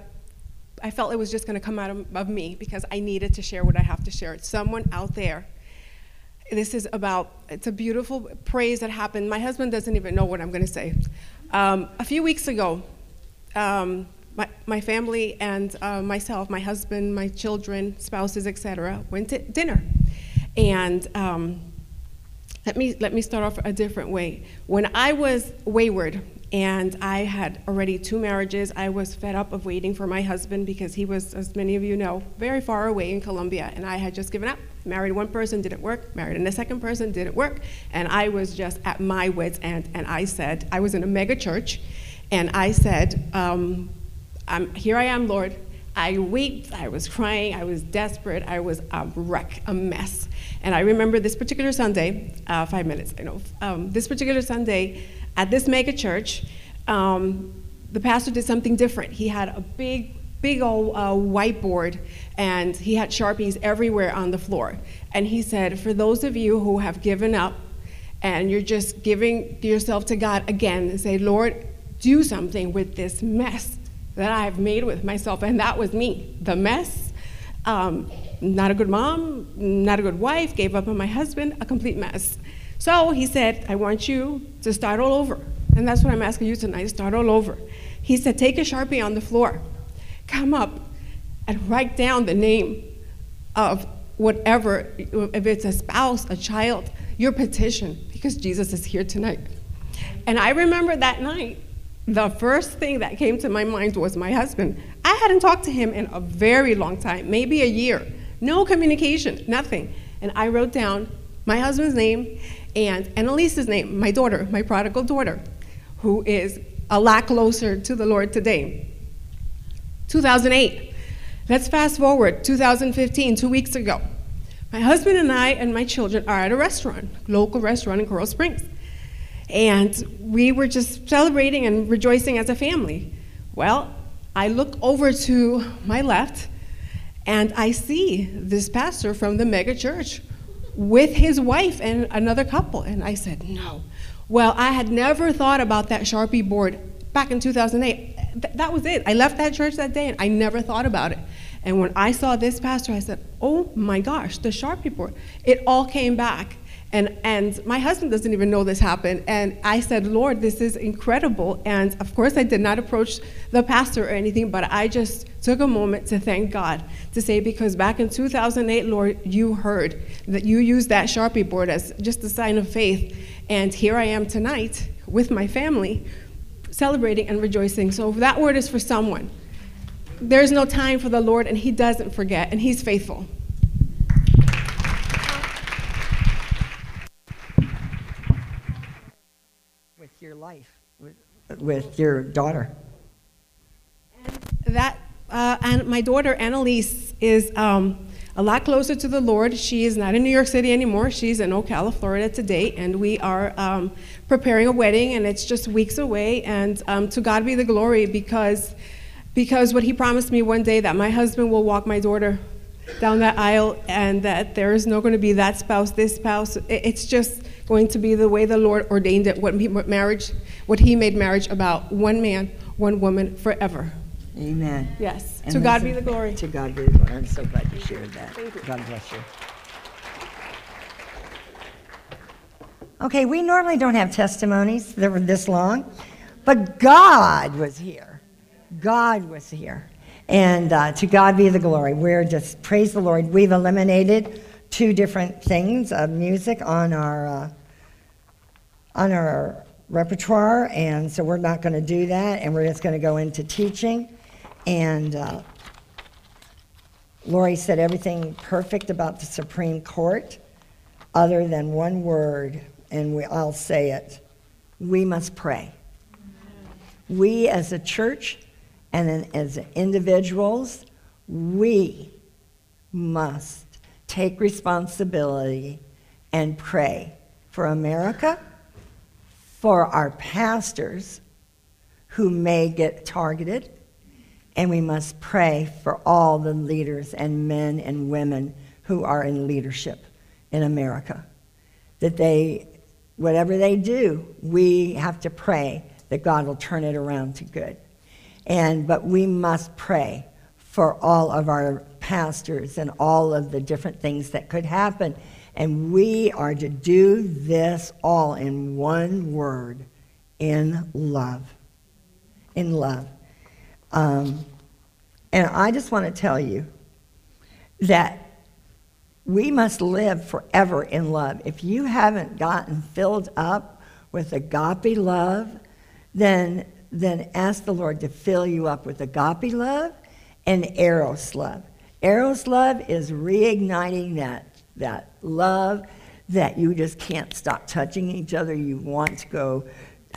I felt it was just going to come out of, of me because I needed to share what I have to share. Someone out there. This is about, it's a beautiful praise that happened. My husband doesn't even know what I'm going to say. Um, a few weeks ago, um, my, my family and uh, myself, my husband, my children, spouses, etc., went to dinner. And um, let me let me start off a different way. When I was wayward and I had already two marriages, I was fed up of waiting for my husband because he was, as many of you know, very far away in Colombia, and I had just given up. Married one person, didn't work. Married a second person, didn't work, and I was just at my wits' end. And I said, I was in a mega church, and I said, um, "Here I am, Lord." I wept, I was crying, I was desperate, I was a wreck, a mess. And I remember this particular Sunday, uh, five minutes, I know, um, this particular Sunday at this mega church, um, the pastor did something different. He had a big, big old uh, whiteboard and he had Sharpies everywhere on the floor. And he said, For those of you who have given up and you're just giving yourself to God again and say, Lord, do something with this mess that I have made with myself. And that was me, the mess. Um, not a good mom, not a good wife, gave up on my husband, a complete mess. So he said, I want you to start all over. And that's what I'm asking you tonight start all over. He said, Take a Sharpie on the floor, come up and write down the name of whatever, if it's a spouse, a child, your petition, because Jesus is here tonight. And I remember that night, the first thing that came to my mind was my husband. I hadn't talked to him in a very long time, maybe a year. No communication, nothing. And I wrote down my husband's name and Annalise's name, my daughter, my prodigal daughter, who is a lot closer to the Lord today. 2008. Let's fast forward, 2015, two weeks ago. My husband and I and my children are at a restaurant, local restaurant in Coral Springs. And we were just celebrating and rejoicing as a family. Well, I look over to my left and I see this pastor from the mega church with his wife and another couple. And I said, No. Well, I had never thought about that Sharpie board back in 2008. Th- that was it. I left that church that day and I never thought about it. And when I saw this pastor, I said, Oh my gosh, the Sharpie board. It all came back. And, and my husband doesn't even know this happened. And I said, Lord, this is incredible. And of course, I did not approach the pastor or anything, but I just took a moment to thank God to say, because back in 2008, Lord, you heard that you used that Sharpie board as just a sign of faith. And here I am tonight with my family celebrating and rejoicing. So that word is for someone. There's no time for the Lord, and He doesn't forget, and He's faithful. With your life, with, with your daughter. that uh, and my daughter Annalise is um, a lot closer to the Lord. She is not in New York City anymore. She's in Ocala, Florida today, and we are um, preparing a wedding, and it's just weeks away. And um, to God be the glory, because because what He promised me one day that my husband will walk my daughter down that aisle, and that there is not going to be that spouse, this spouse. It- It's just going to be the way the Lord ordained it. What, he, what marriage, what He made marriage about: one man, one woman, forever. Amen. Yes. And to God be the glory. To God be the glory. I'm so glad you shared that. God bless you. Okay, we normally don't have testimonies that were this long, but God was here. God was here. And uh, to God be the glory. We're just, praise the Lord. We've eliminated two different things of music on our, uh, on our repertoire, and so we're not going to do that, and we're just going to go into teaching. And uh, Lori said everything perfect about the Supreme Court, other than one word, and we, I'll say it. We must pray. We as a church and then as individuals, we must take responsibility and pray for America, for our pastors who may get targeted, and we must pray for all the leaders and men and women who are in leadership in America. That they, whatever they do, we have to pray that God will turn it around to good. And, but we must pray for all of our pastors and all of the different things that could happen. And we are to do this all in one word in love. In love. Um, and I just want to tell you that we must live forever in love. If you haven't gotten filled up with agape love, then, then ask the Lord to fill you up with agape love and eros love. Eros love is reigniting that, that love that you just can't stop touching each other. You want to go,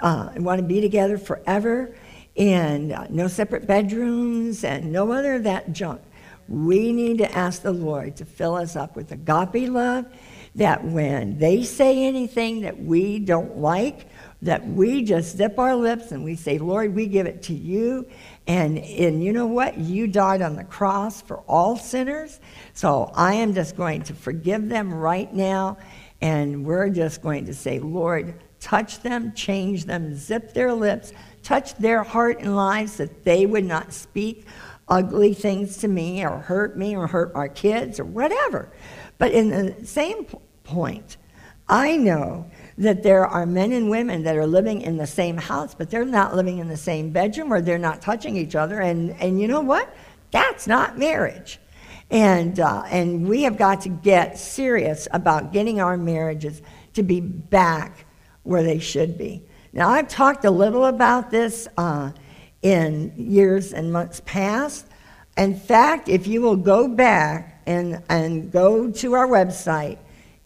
uh, want to be together forever, and uh, no separate bedrooms and no other of that junk. We need to ask the Lord to fill us up with agape love that when they say anything that we don't like, that we just zip our lips and we say, Lord, we give it to you. And, and you know what? You died on the cross for all sinners. So I am just going to forgive them right now. And we're just going to say, Lord, touch them, change them, zip their lips, touch their heart and lives that they would not speak ugly things to me or hurt me or hurt our kids or whatever. But in the same point, I know that there are men and women that are living in the same house, but they're not living in the same bedroom or they're not touching each other. And, and you know what? That's not marriage. And, uh, and we have got to get serious about getting our marriages to be back where they should be. Now, I've talked a little about this uh, in years and months past. In fact, if you will go back and, and go to our website,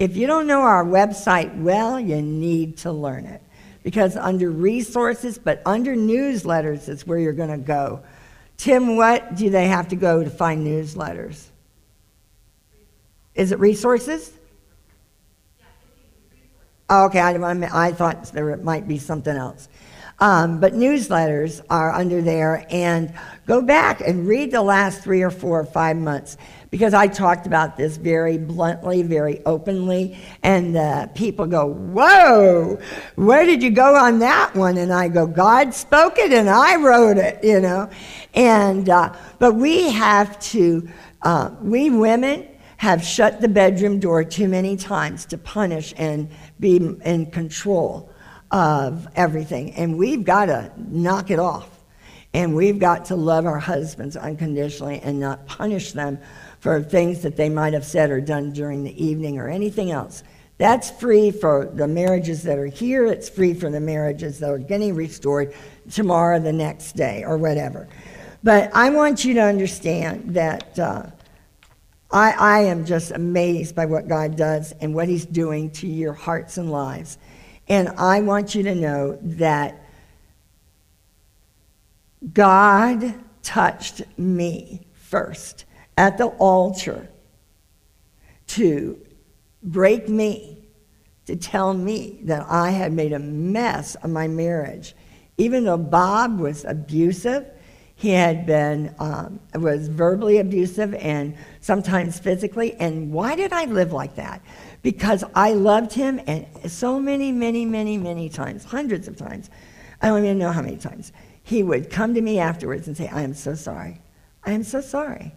if you don't know our website well, you need to learn it. Because under resources, but under newsletters is where you're going to go. Tim, what do they have to go to find newsletters? Is it resources? Oh, okay, I, I thought there might be something else. Um, but newsletters are under there, and go back and read the last three or four or five months because I talked about this very bluntly, very openly, and uh, people go, Whoa, where did you go on that one? And I go, God spoke it and I wrote it, you know. And, uh, but we have to, uh, we women, have shut the bedroom door too many times to punish and be in control of everything. And we've got to knock it off. And we've got to love our husbands unconditionally and not punish them for things that they might have said or done during the evening or anything else. That's free for the marriages that are here. It's free for the marriages that are getting restored tomorrow, the next day, or whatever. But I want you to understand that uh, I, I am just amazed by what God does and what He's doing to your hearts and lives. And I want you to know that God touched me first at the altar to break me, to tell me that I had made a mess of my marriage. Even though Bob was abusive, he had been um, was verbally abusive and sometimes physically. And why did I live like that? Because I loved him, and so many, many, many, many times, hundreds of times, I don't even know how many times, he would come to me afterwards and say, "I am so sorry. I am so sorry."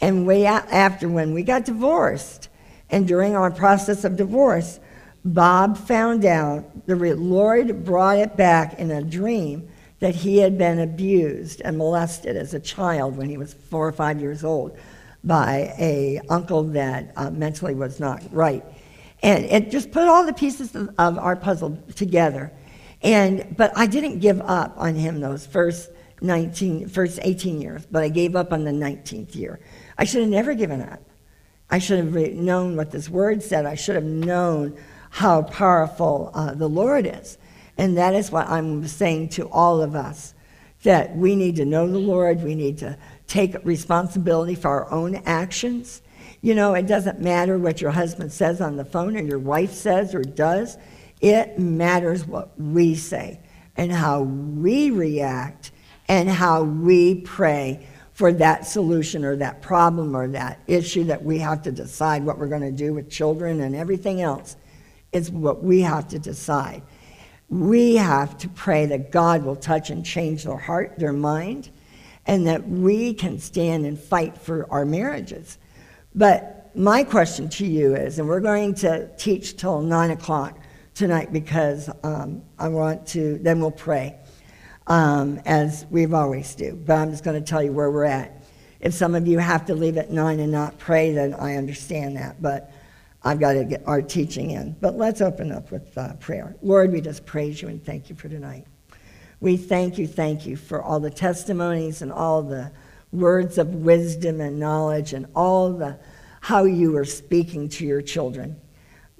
And way after when we got divorced, and during our process of divorce, Bob found out the Lord brought it back in a dream that he had been abused and molested as a child when he was four or five years old by a uncle that uh, mentally was not right. And it just put all the pieces of, of our puzzle together. And but i didn't give up on him those first 19 first 18 years but i gave up on the 19th year i should have never given up. I should have known what this word said. I should have known how powerful uh, the lord is. And that is what I'm saying to all of us that we need to know the Lord, we need to take responsibility for our own actions. You know, it doesn't matter what your husband says on the phone or your wife says or does, it matters what we say and how we react and how we pray for that solution or that problem or that issue that we have to decide what we're going to do with children and everything else. It's what we have to decide we have to pray that God will touch and change their heart, their mind, and that we can stand and fight for our marriages. But my question to you is, and we're going to teach till 9 o'clock tonight because um, I want to, then we'll pray, um, as we've always do. But I'm just going to tell you where we're at. If some of you have to leave at 9 and not pray, then I understand that. But I've got to get our teaching in. But let's open up with uh, prayer. Lord, we just praise you and thank you for tonight. We thank you, thank you for all the testimonies and all the words of wisdom and knowledge and all the how you are speaking to your children.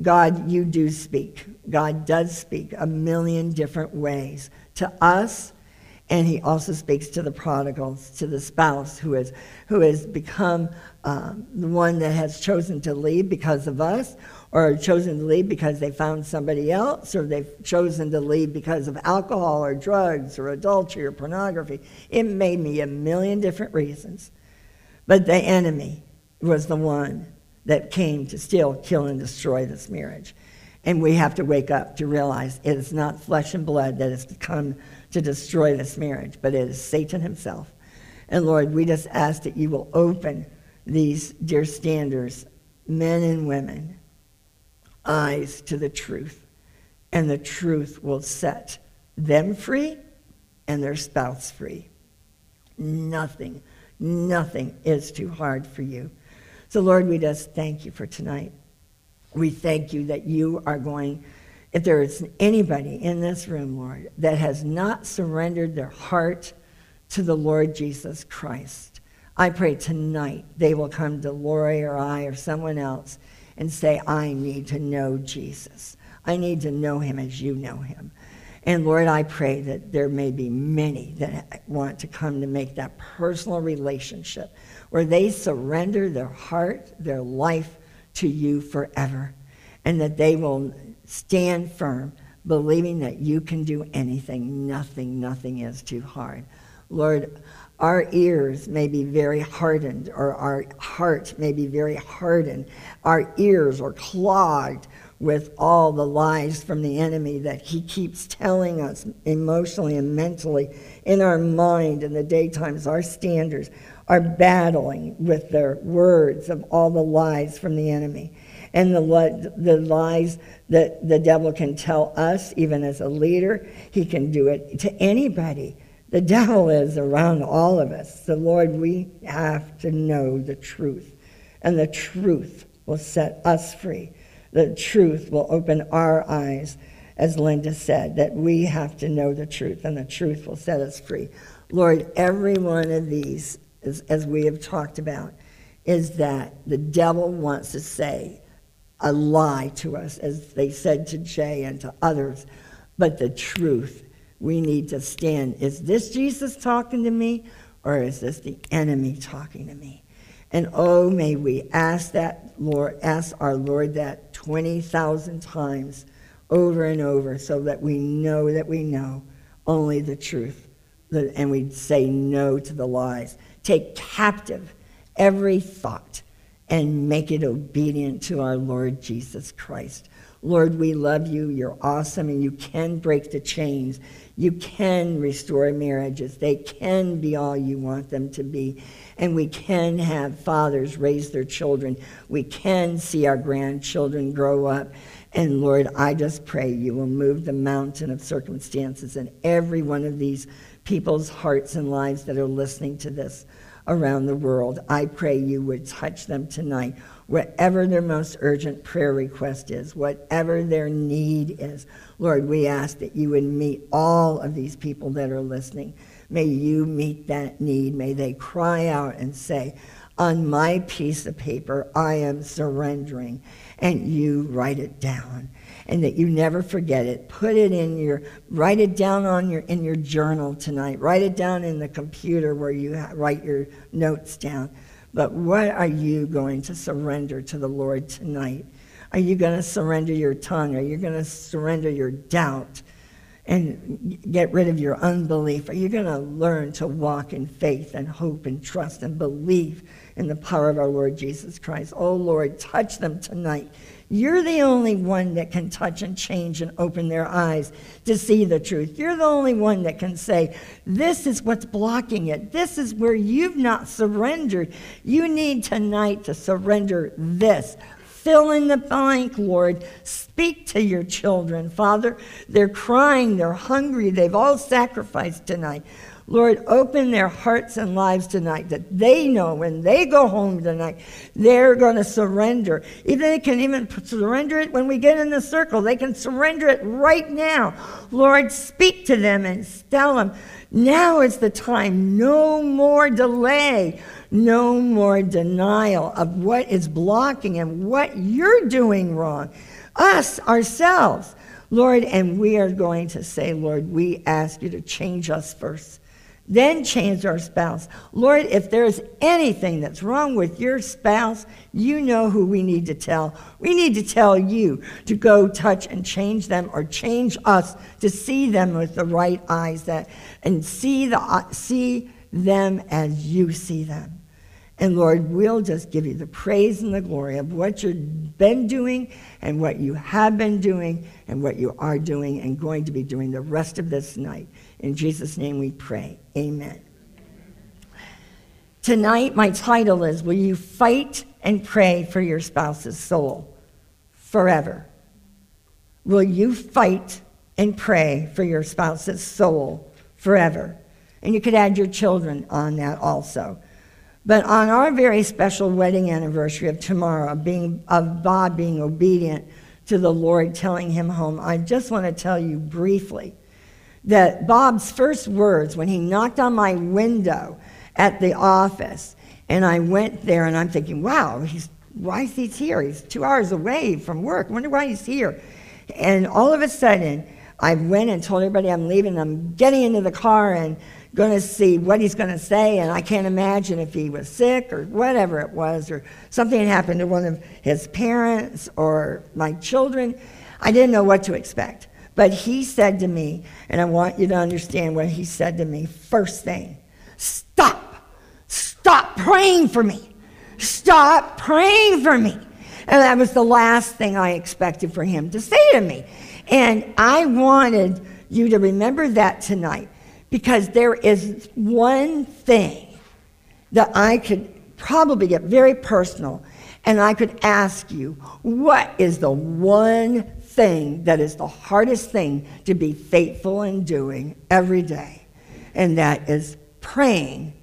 God, you do speak. God does speak a million different ways to us and he also speaks to the prodigals, to the spouse who has, who has become um, the one that has chosen to leave because of us, or chosen to leave because they found somebody else, or they've chosen to leave because of alcohol or drugs or adultery or pornography. It made me a million different reasons. But the enemy was the one that came to steal, kill, and destroy this marriage. And we have to wake up to realize it is not flesh and blood that has come to destroy this marriage, but it is Satan himself. And Lord, we just ask that you will open these dear standers, men and women, eyes to the truth, and the truth will set them free and their spouse free. Nothing, nothing is too hard for you. So, Lord, we just thank you for tonight. We thank you that you are going if there is anybody in this room, Lord, that has not surrendered their heart to the Lord Jesus Christ, I pray tonight they will come to Lori or I or someone else and say, I need to know Jesus. I need to know him as you know him. And Lord, I pray that there may be many that want to come to make that personal relationship where they surrender their heart, their life to you forever, and that they will stand firm believing that you can do anything. Nothing, nothing is too hard. Lord, our ears may be very hardened, or our heart may be very hardened. Our ears are clogged with all the lies from the enemy that he keeps telling us emotionally and mentally in our mind in the daytimes. Our standers are battling with their words of all the lies from the enemy and the, the lies that the devil can tell us, even as a leader. He can do it to anybody. The devil is around all of us. So, Lord, we have to know the truth, and the truth will set us free. The truth will open our eyes, as Linda said, that we have to know the truth, and the truth will set us free. Lord, every one of these, as we have talked about, is that the devil wants to say a lie to us, as they said to Jay and to others, but the truth. We need to stand. Is this Jesus talking to me, or is this the enemy talking to me? And oh, may we ask that, Lord, ask our Lord that 20,000 times over and over so that we know that we know only the truth. And we say no to the lies. Take captive every thought and make it obedient to our Lord Jesus Christ. Lord, we love you. You're awesome, and you can break the chains. You can restore marriages. They can be all you want them to be. And we can have fathers raise their children. We can see our grandchildren grow up. And Lord, I just pray you will move the mountain of circumstances in every one of these people's hearts and lives that are listening to this around the world. I pray you would touch them tonight, whatever their most urgent prayer request is, whatever their need is. Lord, we ask that you would meet all of these people that are listening. May you meet that need. May they cry out and say, On my piece of paper, I am surrendering. And you write it down and that you never forget it. Put it in your, write it down on your, in your journal tonight. Write it down in the computer where you write your notes down. But what are you going to surrender to the Lord tonight? Are you going to surrender your tongue? Are you going to surrender your doubt and get rid of your unbelief? Are you going to learn to walk in faith and hope and trust and believe in the power of our Lord Jesus Christ? Oh Lord, touch them tonight. You're the only one that can touch and change and open their eyes to see the truth. You're the only one that can say, This is what's blocking it. This is where you've not surrendered. You need tonight to surrender this. Fill in the blank, Lord. Speak to your children, Father. They're crying, they're hungry, they've all sacrificed tonight. Lord, open their hearts and lives tonight that they know when they go home tonight, they're going to surrender. Even they can even surrender it when we get in the circle. They can surrender it right now. Lord, speak to them and tell them, now is the time. No more delay. No more denial of what is blocking and what you're doing wrong. Us, ourselves. Lord, and we are going to say, Lord, we ask you to change us first then change our spouse. Lord, if there's anything that's wrong with your spouse, you know who we need to tell. We need to tell you to go touch and change them or change us to see them with the right eyes that and see the uh, see them as you see them. And Lord, we'll just give you the praise and the glory of what you've been doing and what you have been doing and what you are doing and going to be doing the rest of this night. In Jesus' name we pray. Amen. Tonight, my title is Will You Fight and Pray for Your Spouse's Soul Forever? Will you fight and pray for your spouse's soul forever? And you could add your children on that also. But on our very special wedding anniversary of tomorrow, of, being, of Bob being obedient to the Lord, telling him home, I just want to tell you briefly that Bob's first words when he knocked on my window at the office, and I went there and I'm thinking, wow, he's, why is he here? He's two hours away from work. I wonder why he's here. And all of a sudden, I went and told everybody I'm leaving. I'm getting into the car and going to see what he's going to say. And I can't imagine if he was sick or whatever it was, or something had happened to one of his parents or my children. I didn't know what to expect. But he said to me, and I want you to understand what he said to me first thing stop. Stop praying for me. Stop praying for me. And that was the last thing I expected for him to say to me. And I wanted you to remember that tonight because there is one thing that I could probably get very personal and I could ask you, what is the one thing that is the hardest thing to be faithful in doing every day? And that is praying,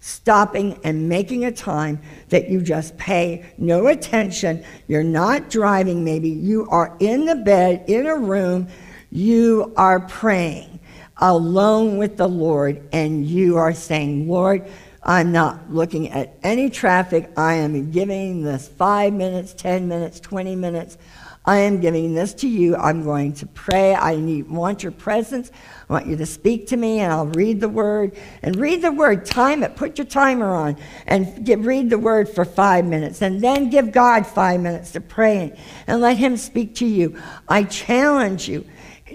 stopping and making a time that you just pay no attention. You're not driving, maybe. You are in the bed, in a room. You are praying alone with the Lord, and you are saying, Lord, I'm not looking at any traffic. I am giving this five minutes, 10 minutes, 20 minutes. I am giving this to you. I'm going to pray. I need, want your presence. I want you to speak to me, and I'll read the word. And read the word. Time it. Put your timer on and get, read the word for five minutes. And then give God five minutes to pray and, let Him speak to you. I challenge you.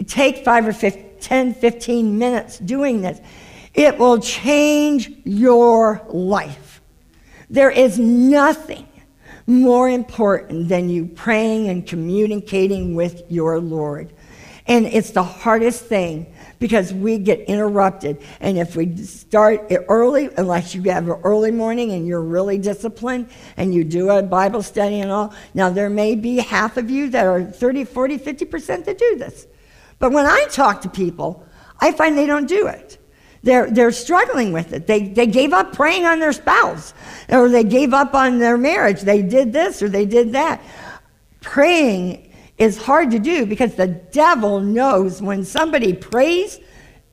Take five or 15, 10, 15 minutes doing this. It will change your life. There is nothing more important than you praying and communicating with your Lord. And it's the hardest thing because we get interrupted. And if we start early, unless you have an early morning and you're really disciplined and you do a Bible study and all, now there may be half of you that are 30, 40, 50% that do this. But when I talk to people, I find they don't do it. They're, they're struggling with it. They, they gave up praying on their spouse, or they gave up on their marriage. They did this or they did that. Praying is hard to do because the devil knows when somebody prays,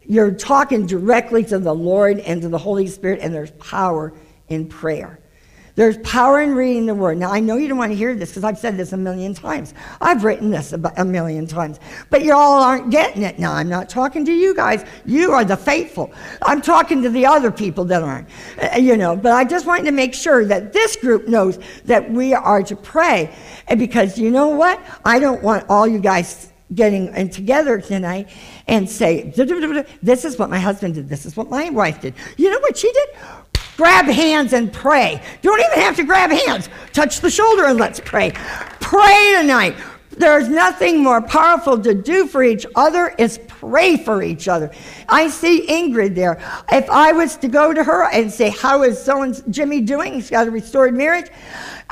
you're talking directly to the Lord and to the Holy Spirit, and there's power in prayer. There's power in reading the word. Now, I know you don't want to hear this because I've said this a million times. I've written this a million times. But you all aren't getting it now. I'm not talking to you guys. You are the faithful. I'm talking to the other people that aren't. Uh, you know, but I just wanted to make sure that this group knows that we are to pray. Because you know what? I don't want all you guys getting in together tonight and say, this is what my husband did, this is what my wife did. You know what she did? Grab hands and pray. You don't even have to grab hands. Touch the shoulder and let's pray. Pray tonight. There's nothing more powerful to do for each other is pray for each other. I see Ingrid there. If I was to go to her and say, How is so and Jimmy doing? He's got a restored marriage.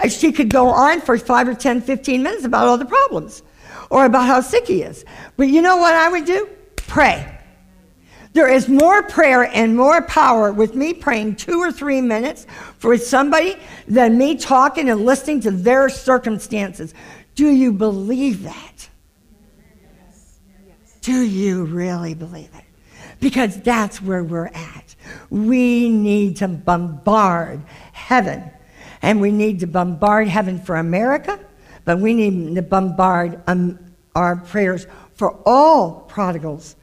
uh, She could go on for five or 10, 15 minutes about all the problems or about how sick he is. But you know what I would do? Pray. There is more prayer and more power with me praying two or three minutes for somebody than me talking and listening to their circumstances. Do you believe that? Do you really believe it? Because that's where we're at. We need to bombard heaven. And we need to bombard heaven for America, but we need to bombard um, our prayers for all prodigals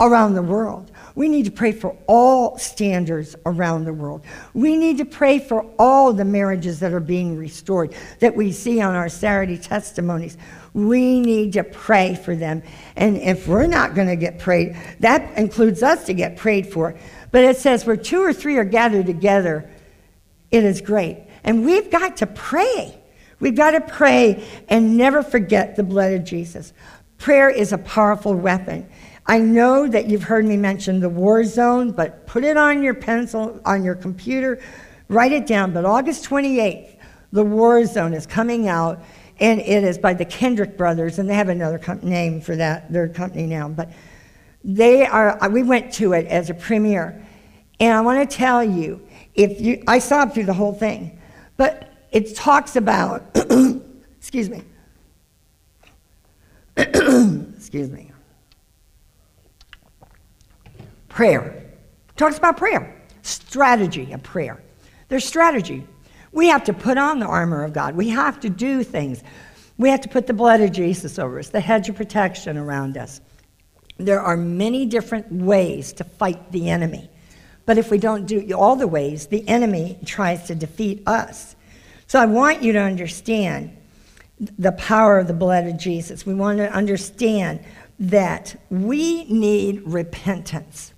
around the world. We need to pray for all standers around the world. We need to pray for all the marriages that are being restored that we see on our Saturday testimonies. We need to pray for them. And if we're not going to get prayed, that includes us to get prayed for. But it says where two or three are gathered together, it is great. And we've got to pray. We've got to pray and never forget the blood of Jesus. Prayer is a powerful weapon. I know that you've heard me mention the war zone, but put it on your pencil, on your computer, write it down. But August 28th, the war zone is coming out, and it is by the Kendrick brothers, and they have another name for that, their company now. But they are, uh, we went to it as a premiere. And I want to tell you, if you, I saw through the whole thing, but it talks about, <coughs> excuse me, <coughs> excuse me, prayer. Talks about prayer, strategy of prayer. There's strategy. We have to put on the armor of God. We have to do things. We have to put the blood of Jesus over us, the hedge of protection around us. There are many different ways to fight the enemy. But if we don't do all the ways, the enemy tries to defeat us. So I want you to understand the power of the blood of Jesus. We want to understand that we need repentance.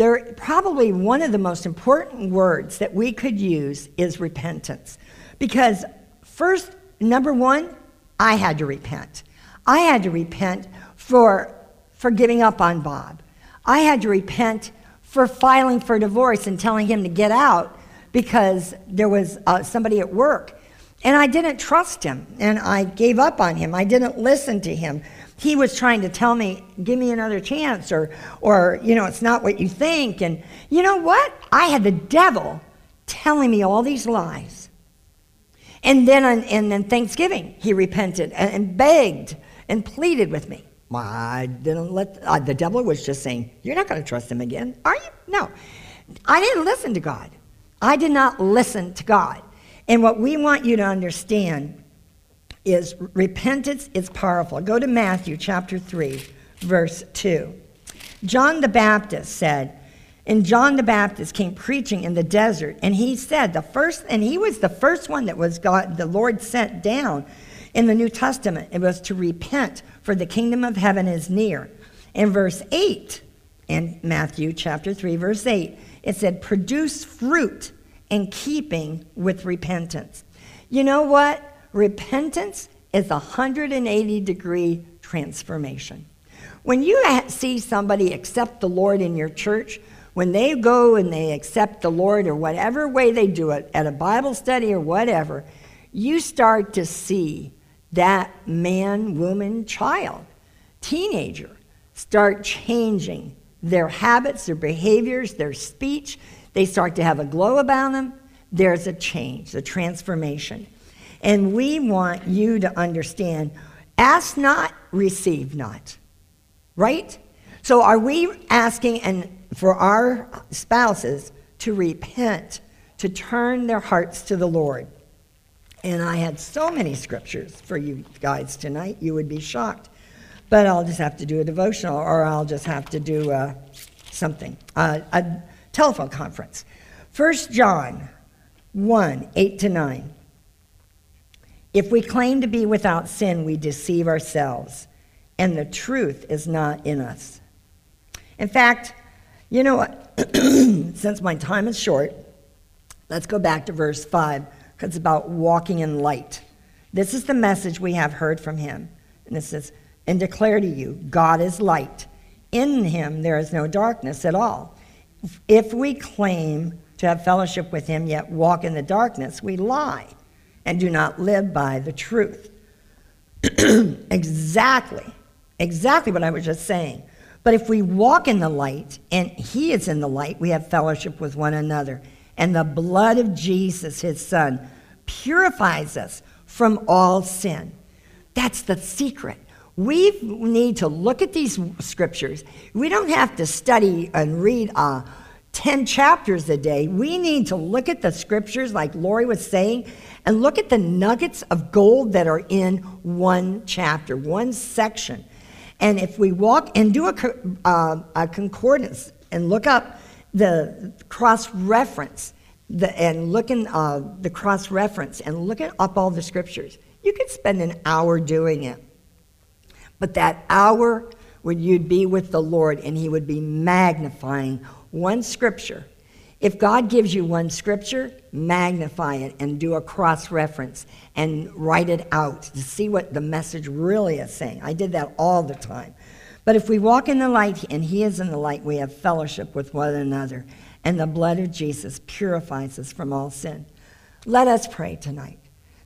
There, probably one of the most important words that we could use is repentance. Because, first, number one, I had to repent. I had to repent for, for giving up on Bob. I had to repent for filing for divorce and telling him to get out because there was uh, somebody at work. And I didn't trust him and I gave up on him. I didn't listen to him. He was trying to tell me, give me another chance, or, or, you know, it's not what you think. And you know what? I had the devil telling me all these lies. And then on and then Thanksgiving, he repented and, and begged and pleaded with me. I didn't let, uh, the devil was just saying, You're not going to trust him again, are you? No. I didn't listen to God. I did not listen to God. And what we want you to understand is repentance is powerful. Go to Matthew chapter 3, verse 2. John the Baptist said, and John the Baptist came preaching in the desert, and he said, the first, and he was the first one that was God, the Lord sent down in the New Testament. It was to repent, for the kingdom of heaven is near. In verse 8, in Matthew chapter 3, verse 8, it said, produce fruit in keeping with repentance. You know what? Repentance is a 180 degree transformation. When you see somebody accept the Lord in your church, when they go and they accept the Lord or whatever way they do it, at a Bible study or whatever, you start to see that man, woman, child, teenager start changing their habits, their behaviors, their speech. They start to have a glow about them. There's a change, a transformation. And we want you to understand ask not, receive not. Right? So are we asking and for our spouses to repent, to turn their hearts to the Lord? And I had so many scriptures for you guys tonight, you would be shocked. But I'll just have to do a devotional or I'll just have to do uh, something, uh, a telephone conference. 1 John 1 8 to 9. If we claim to be without sin, we deceive ourselves, and the truth is not in us. In fact, you know what? <clears throat> Since my time is short, let's go back to verse 5, because it's about walking in light. This is the message we have heard from him. And it says, And declare to you, God is light. In him there is no darkness at all. If we claim to have fellowship with him, yet walk in the darkness, we lie and do not live by the truth. <clears throat> exactly, exactly what I was just saying. But if we walk in the light and he is in the light, we have fellowship with one another. And the blood of Jesus, his son, purifies us from all sin. That's the secret. We need to look at these scriptures. We don't have to study and read uh, 10 chapters a day. We need to look at the scriptures, like Lori was saying, and look at the nuggets of gold that are in one chapter, one section. And if we walk and do a, uh, a concordance and look up the cross reference, the, and look in uh, the cross reference and look at up all the scriptures, you could spend an hour doing it. But that hour when you'd be with the Lord and He would be magnifying one scripture. If God gives you one scripture, magnify it and do a cross reference and write it out to see what the message really is saying. I did that all the time. But if we walk in the light and He is in the light, we have fellowship with one another, and the blood of Jesus purifies us from all sin. Let us pray tonight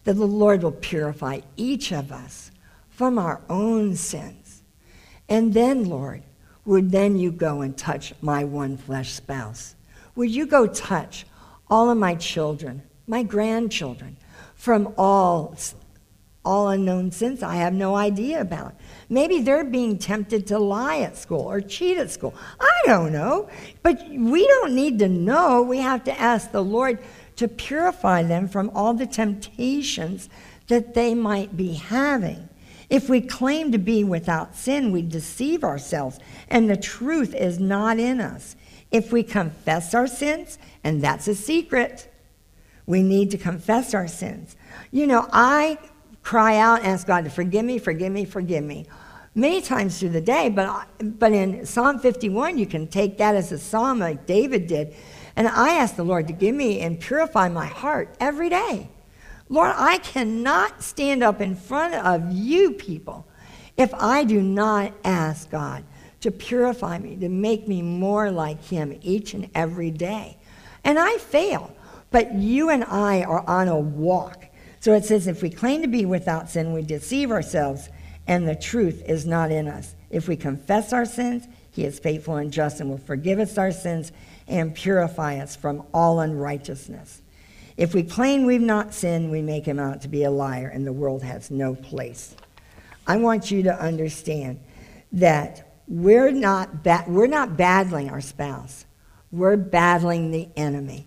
that the Lord will purify each of us from our own sins. And then, Lord, would then you go and touch my one flesh spouse? Would you go touch all of my children, my grandchildren, from all, all unknown sins I have no idea about? Maybe they're being tempted to lie at school or cheat at school. I don't know. But we don't need to know. We have to ask the Lord to purify them from all the temptations that they might be having. If we claim to be without sin, we deceive ourselves, and the truth is not in us. If we confess our sins, and that's a secret, we need to confess our sins. You know, I cry out and ask God to forgive me, forgive me, forgive me. many times through the day, but, but in Psalm 51, you can take that as a psalm like David did. And I ask the Lord to give me and purify my heart every day. Lord, I cannot stand up in front of you people if I do not ask God to purify me, to make me more like Him each and every day. And I fail, but you and I are on a walk. So it says, if we claim to be without sin, we deceive ourselves, and the truth is not in us. If we confess our sins, He is faithful and just and will forgive us our sins and purify us from all unrighteousness. If we claim we've not sinned, we make him out to be a liar, and the world has no place. I want you to understand that we're not, ba- we're not battling our spouse, we're battling the enemy.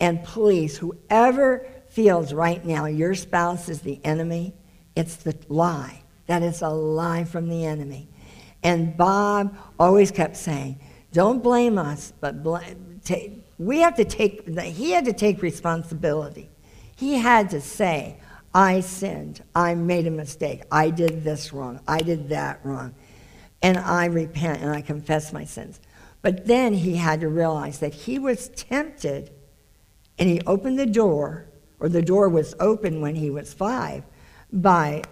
And please, whoever feels right now your spouse is the enemy, it's the lie. That is a lie from the enemy. And Bob always kept saying, don't blame us, but ta- we have to take, he had to take responsibility. He had to say, I sinned. I made a mistake. I did this wrong. I did that wrong. And I repent and I confess my sins. But then he had to realize that he was tempted and he opened the door, or the door was open when he was five, by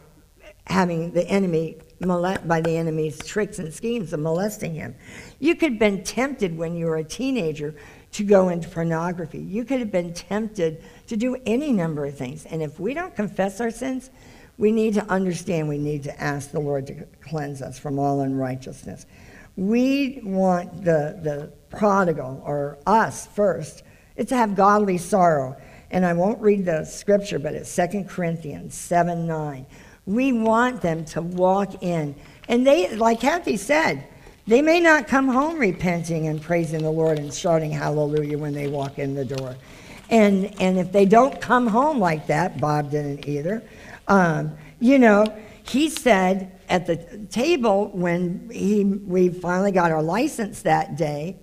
having the enemy by the enemy's tricks and schemes of molesting him. You could have been tempted when you were a teenager to go into pornography. You could have been tempted to do any number of things. And if we don't confess our sins, we need to understand we need to ask the Lord to cleanse us from all unrighteousness. We want the, the prodigal, or us first, it's to have godly sorrow. And I won't read the scripture, but it's 2 Corinthians 7 9. We want them to walk in. And they, like Kathy said, they may not come home repenting and praising the Lord and shouting hallelujah when they walk in the door. And, and if they don't come home like that, Bob didn't either, um, you know, he said at the table when he, we finally got our license that day,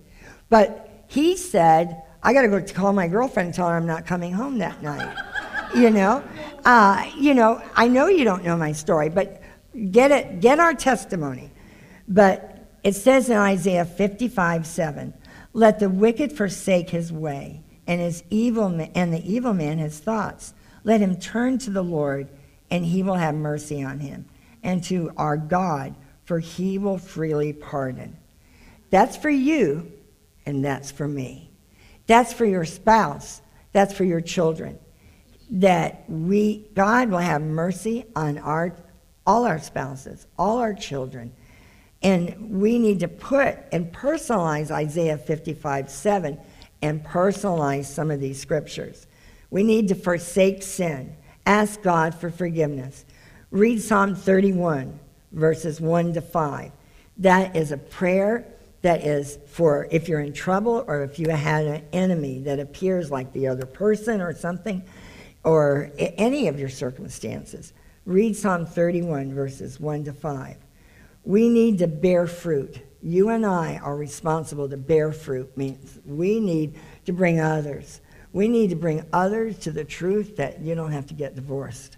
but he said, I got to go call my girlfriend and tell her I'm not coming home that night. <laughs> you know, uh, you know, I know you don't know my story, but get it, get our testimony. But it says in Isaiah 55, 7, let the wicked forsake his way, and his evil and the evil man his thoughts. Let him turn to the Lord, and he will have mercy on him, and to our God, for he will freely pardon. That's for you, and that's for me. That's for your spouse. That's for your children. That we, God will have mercy on our, all our spouses, all our children. And we need to put and personalize Isaiah 55 7 and personalize some of these scriptures. We need to forsake sin, ask God for forgiveness. Read Psalm 31, verses 1 to 5. That is a prayer that is for if you're in trouble or if you had an enemy that appears like the other person or something, or any of your circumstances. Read Psalm 31, verses 1 to 5. We need to bear fruit. You and I are responsible to bear fruit, means we need to bring others. We need to bring others to the truth that you don't have to get divorced,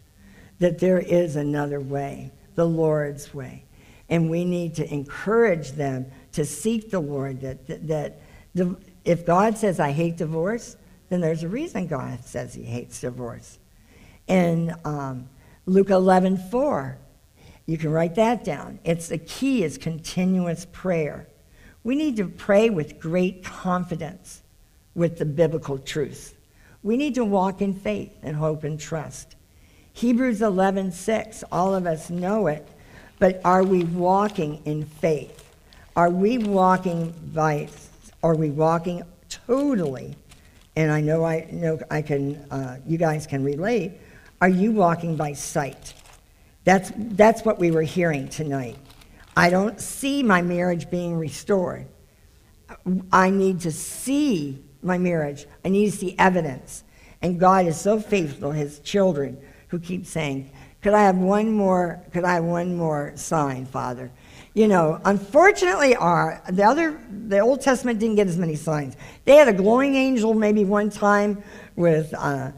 that there is another way, the Lord's way. And we need to encourage them to seek the Lord. That, that, that the, if God says, I hate divorce, then there's a reason God says he hates divorce. In um, Luke 11 4, you can write that down. It's the key is continuous prayer. We need to pray with great confidence with the biblical truth. We need to walk in faith and hope and trust. Hebrews 11:6, all of us know it, but are we walking in faith? Are we walking by are we walking totally? And I know I know I can uh, you guys can relate. Are you walking by sight? That's, that's what we were hearing tonight. I don't see my marriage being restored. I need to see my marriage. I need to see evidence. And God is so faithful, his children, who keep saying, Could I have one more, could I have one more sign, Father? You know, unfortunately, our the other the Old Testament didn't get as many signs. They had a glowing angel maybe one time with uh,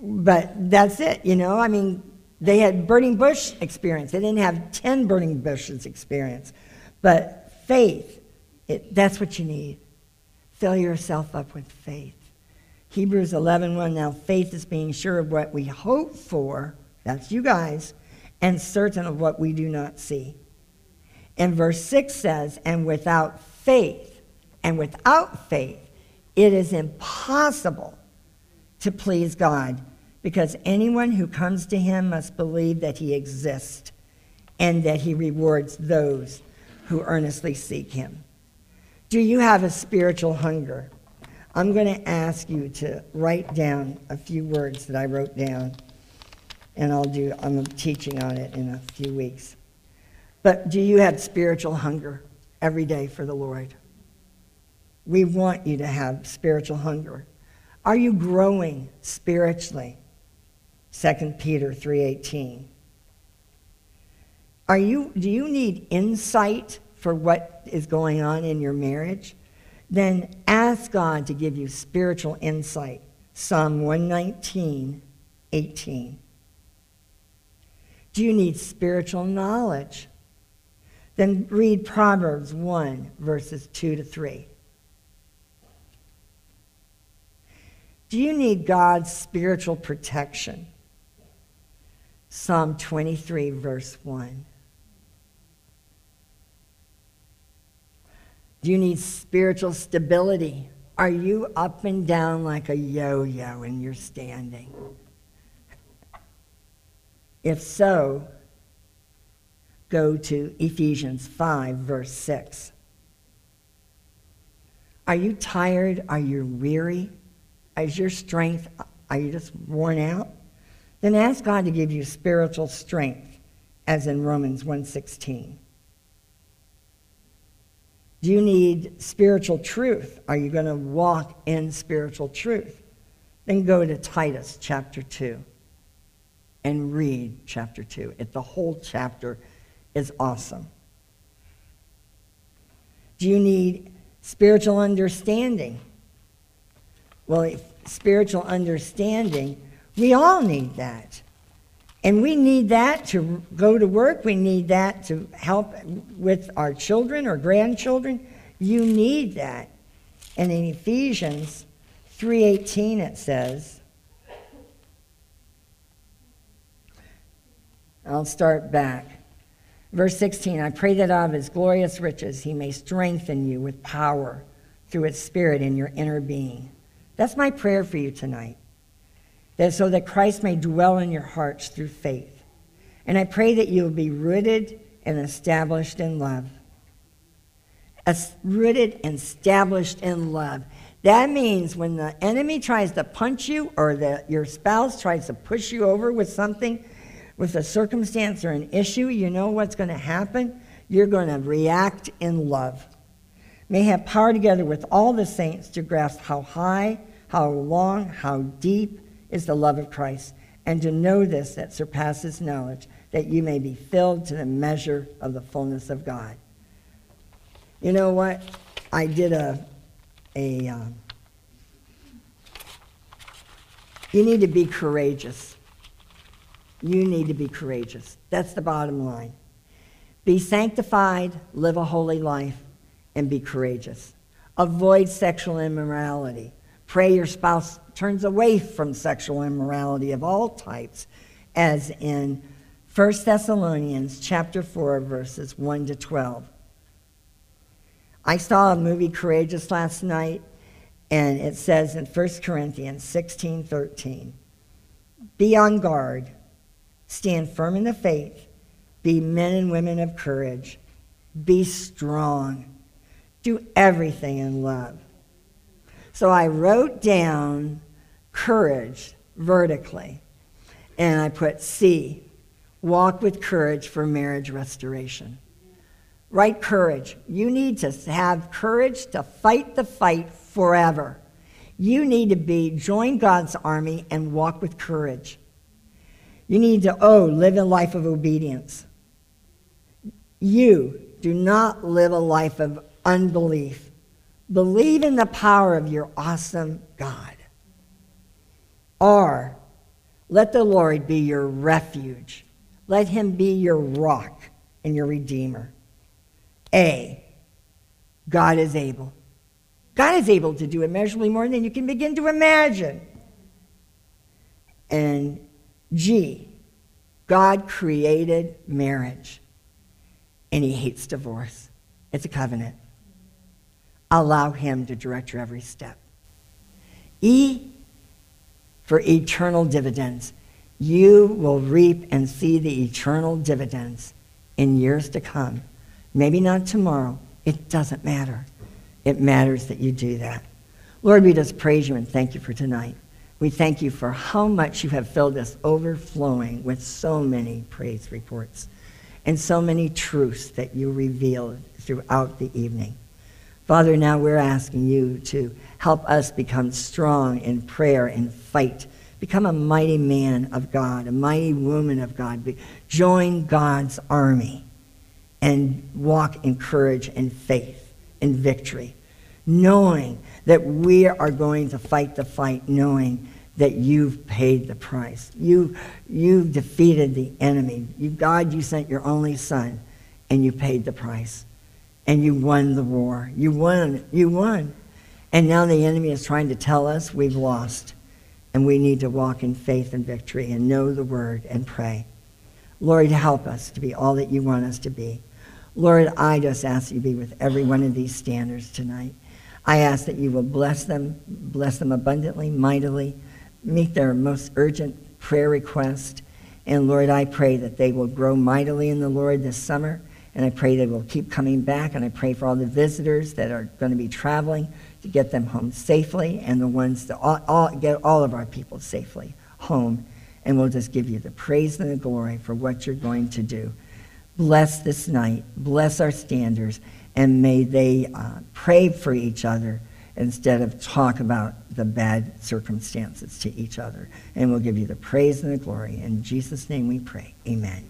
but that's it, you know. I mean, They had burning bush experience. They didn't have 10 burning bushes experience. But faith, it, that's what you need. Fill yourself up with faith. Hebrews 11:1 Now faith is being sure of what we hope for, that's you guys, and certain of what we do not see. And verse 6 says, And without faith, and without faith, it is impossible to please God, because anyone who comes to him must believe that he exists and that he rewards those who earnestly seek him. Do you have a spiritual hunger? I'm going to ask you to write down a few words that I wrote down, and I'll do, I'm teaching on it in a few weeks. But do you have spiritual hunger every day for the Lord? We want you to have spiritual hunger. Are you growing spiritually? 2 Peter 3:18. Are you do you need insight for what is going on in your marriage? Then ask God to give you spiritual insight. Psalm 119, 18. Do you need spiritual knowledge? Then read Proverbs 1, verses 2 to 3. Do you need God's spiritual protection? Psalm 23, verse 1. Do you need spiritual stability? Are you up and down like a yo yo in your standing? If so, go to Ephesians 5, verse 6. Are you tired? Are you weary? Is your strength, are you just worn out? Then ask God to give you spiritual strength, as in Romans 1:16. Do you need spiritual truth? Are you going to walk in spiritual truth? Then go to Titus chapter 2 and read chapter 2. It, the whole chapter is awesome. Do you need spiritual understanding? Well, spiritual understanding, we all need that. And we need that to go to work. We need that to help with our children or grandchildren. You need that. And in Ephesians 3:18 it says, I'll start back. Verse 16, I pray that out of his glorious riches he may strengthen you with power through his spirit in your inner being. That's my prayer for you tonight that so that Christ may dwell in your hearts through faith. And I pray that you will be rooted and established in love. As rooted and established in love. That means when the enemy tries to punch you or the, your spouse tries to push you over with something, with a circumstance or an issue, you know what's going to happen? You're going to react in love. May have power together with all the saints to grasp how high, how long, how deep, is the love of Christ, and to know this that surpasses knowledge, that you may be filled to the measure of the fullness of God. You know what? I did a, a um, you need to be courageous. You need to be courageous. That's the bottom line. Be sanctified, live a holy life, and be courageous. Avoid sexual immorality. Pray your spouse turns away from sexual immorality of all types, as in 1 Thessalonians chapter 4, verses 1 to 12. I saw a movie Courageous last night, and it says in 1 Corinthians 16 13, Be on guard, stand firm in the faith, be men and women of courage, be strong, do everything in love. So I wrote down courage vertically, and I put C, walk with courage for marriage restoration. Right courage. You need to have courage to fight the fight forever. You need to be join God's army and walk with courage. You need to, oh, live a life of obedience. You do not live a life of unbelief. Believe in the power of your awesome God. Or Let the Lord be your refuge. Let him be your rock and your redeemer. A, God is able. God is able to do immeasurably more than you can begin to imagine. And G, God created marriage and he hates divorce. It's a covenant. Allow him to direct your every step. E, for eternal dividends. You will reap and see the eternal dividends in years to come. Maybe not tomorrow. It doesn't matter. It matters that you do that. Lord, we just praise you and thank you for tonight. We thank you for how much you have filled us overflowing with so many praise reports and so many truths that you revealed throughout the evening. Father, now we're asking you to help us become strong in prayer and fight. Become a mighty man of God, a mighty woman of God. Join God's army and walk in courage and faith and victory, knowing that we are going to fight the fight, knowing that you've paid the price. You, you defeated the enemy. You, God, you sent your only son, and you paid the price. And you won the war. You won. You won. And now the enemy is trying to tell us we've lost. And we need to walk in faith and victory and know the word and pray. Lord, help us to be all that you want us to be. Lord, I just ask you be with every one of these standers tonight. I ask that you will bless them, bless them abundantly, mightily, meet their most urgent prayer request. And Lord, I pray that they will grow mightily in the Lord this summer. And I pray they will keep coming back. And I pray for all the visitors that are going to be traveling to get them home safely and the ones that all, all, get all of our people safely home. And we'll just give you the praise and the glory for what you're going to do. Bless this night. Bless our standers. And may they uh, pray for each other instead of talk about the bad circumstances to each other. And we'll give you the praise and the glory. In Jesus' name we pray. Amen.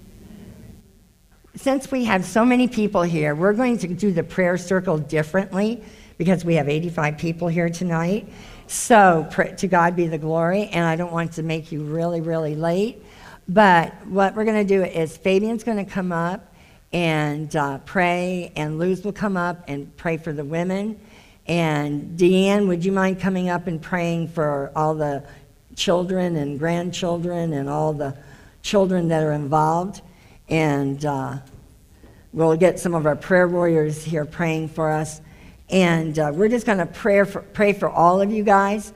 Since we have so many people here, we're going to do the prayer circle differently because we have 85 people here tonight. So, to God be the glory, and I don't want to make you really, really late. But what we're going to do is Fabian's going to come up and uh, pray, and Luz will come up and pray for the women. And Deanne, would you mind coming up and praying for all the children and grandchildren and all the children that are involved? And uh, we'll get some of our prayer warriors here praying for us. And uh, we're just going to pray for, pray for all of you guys.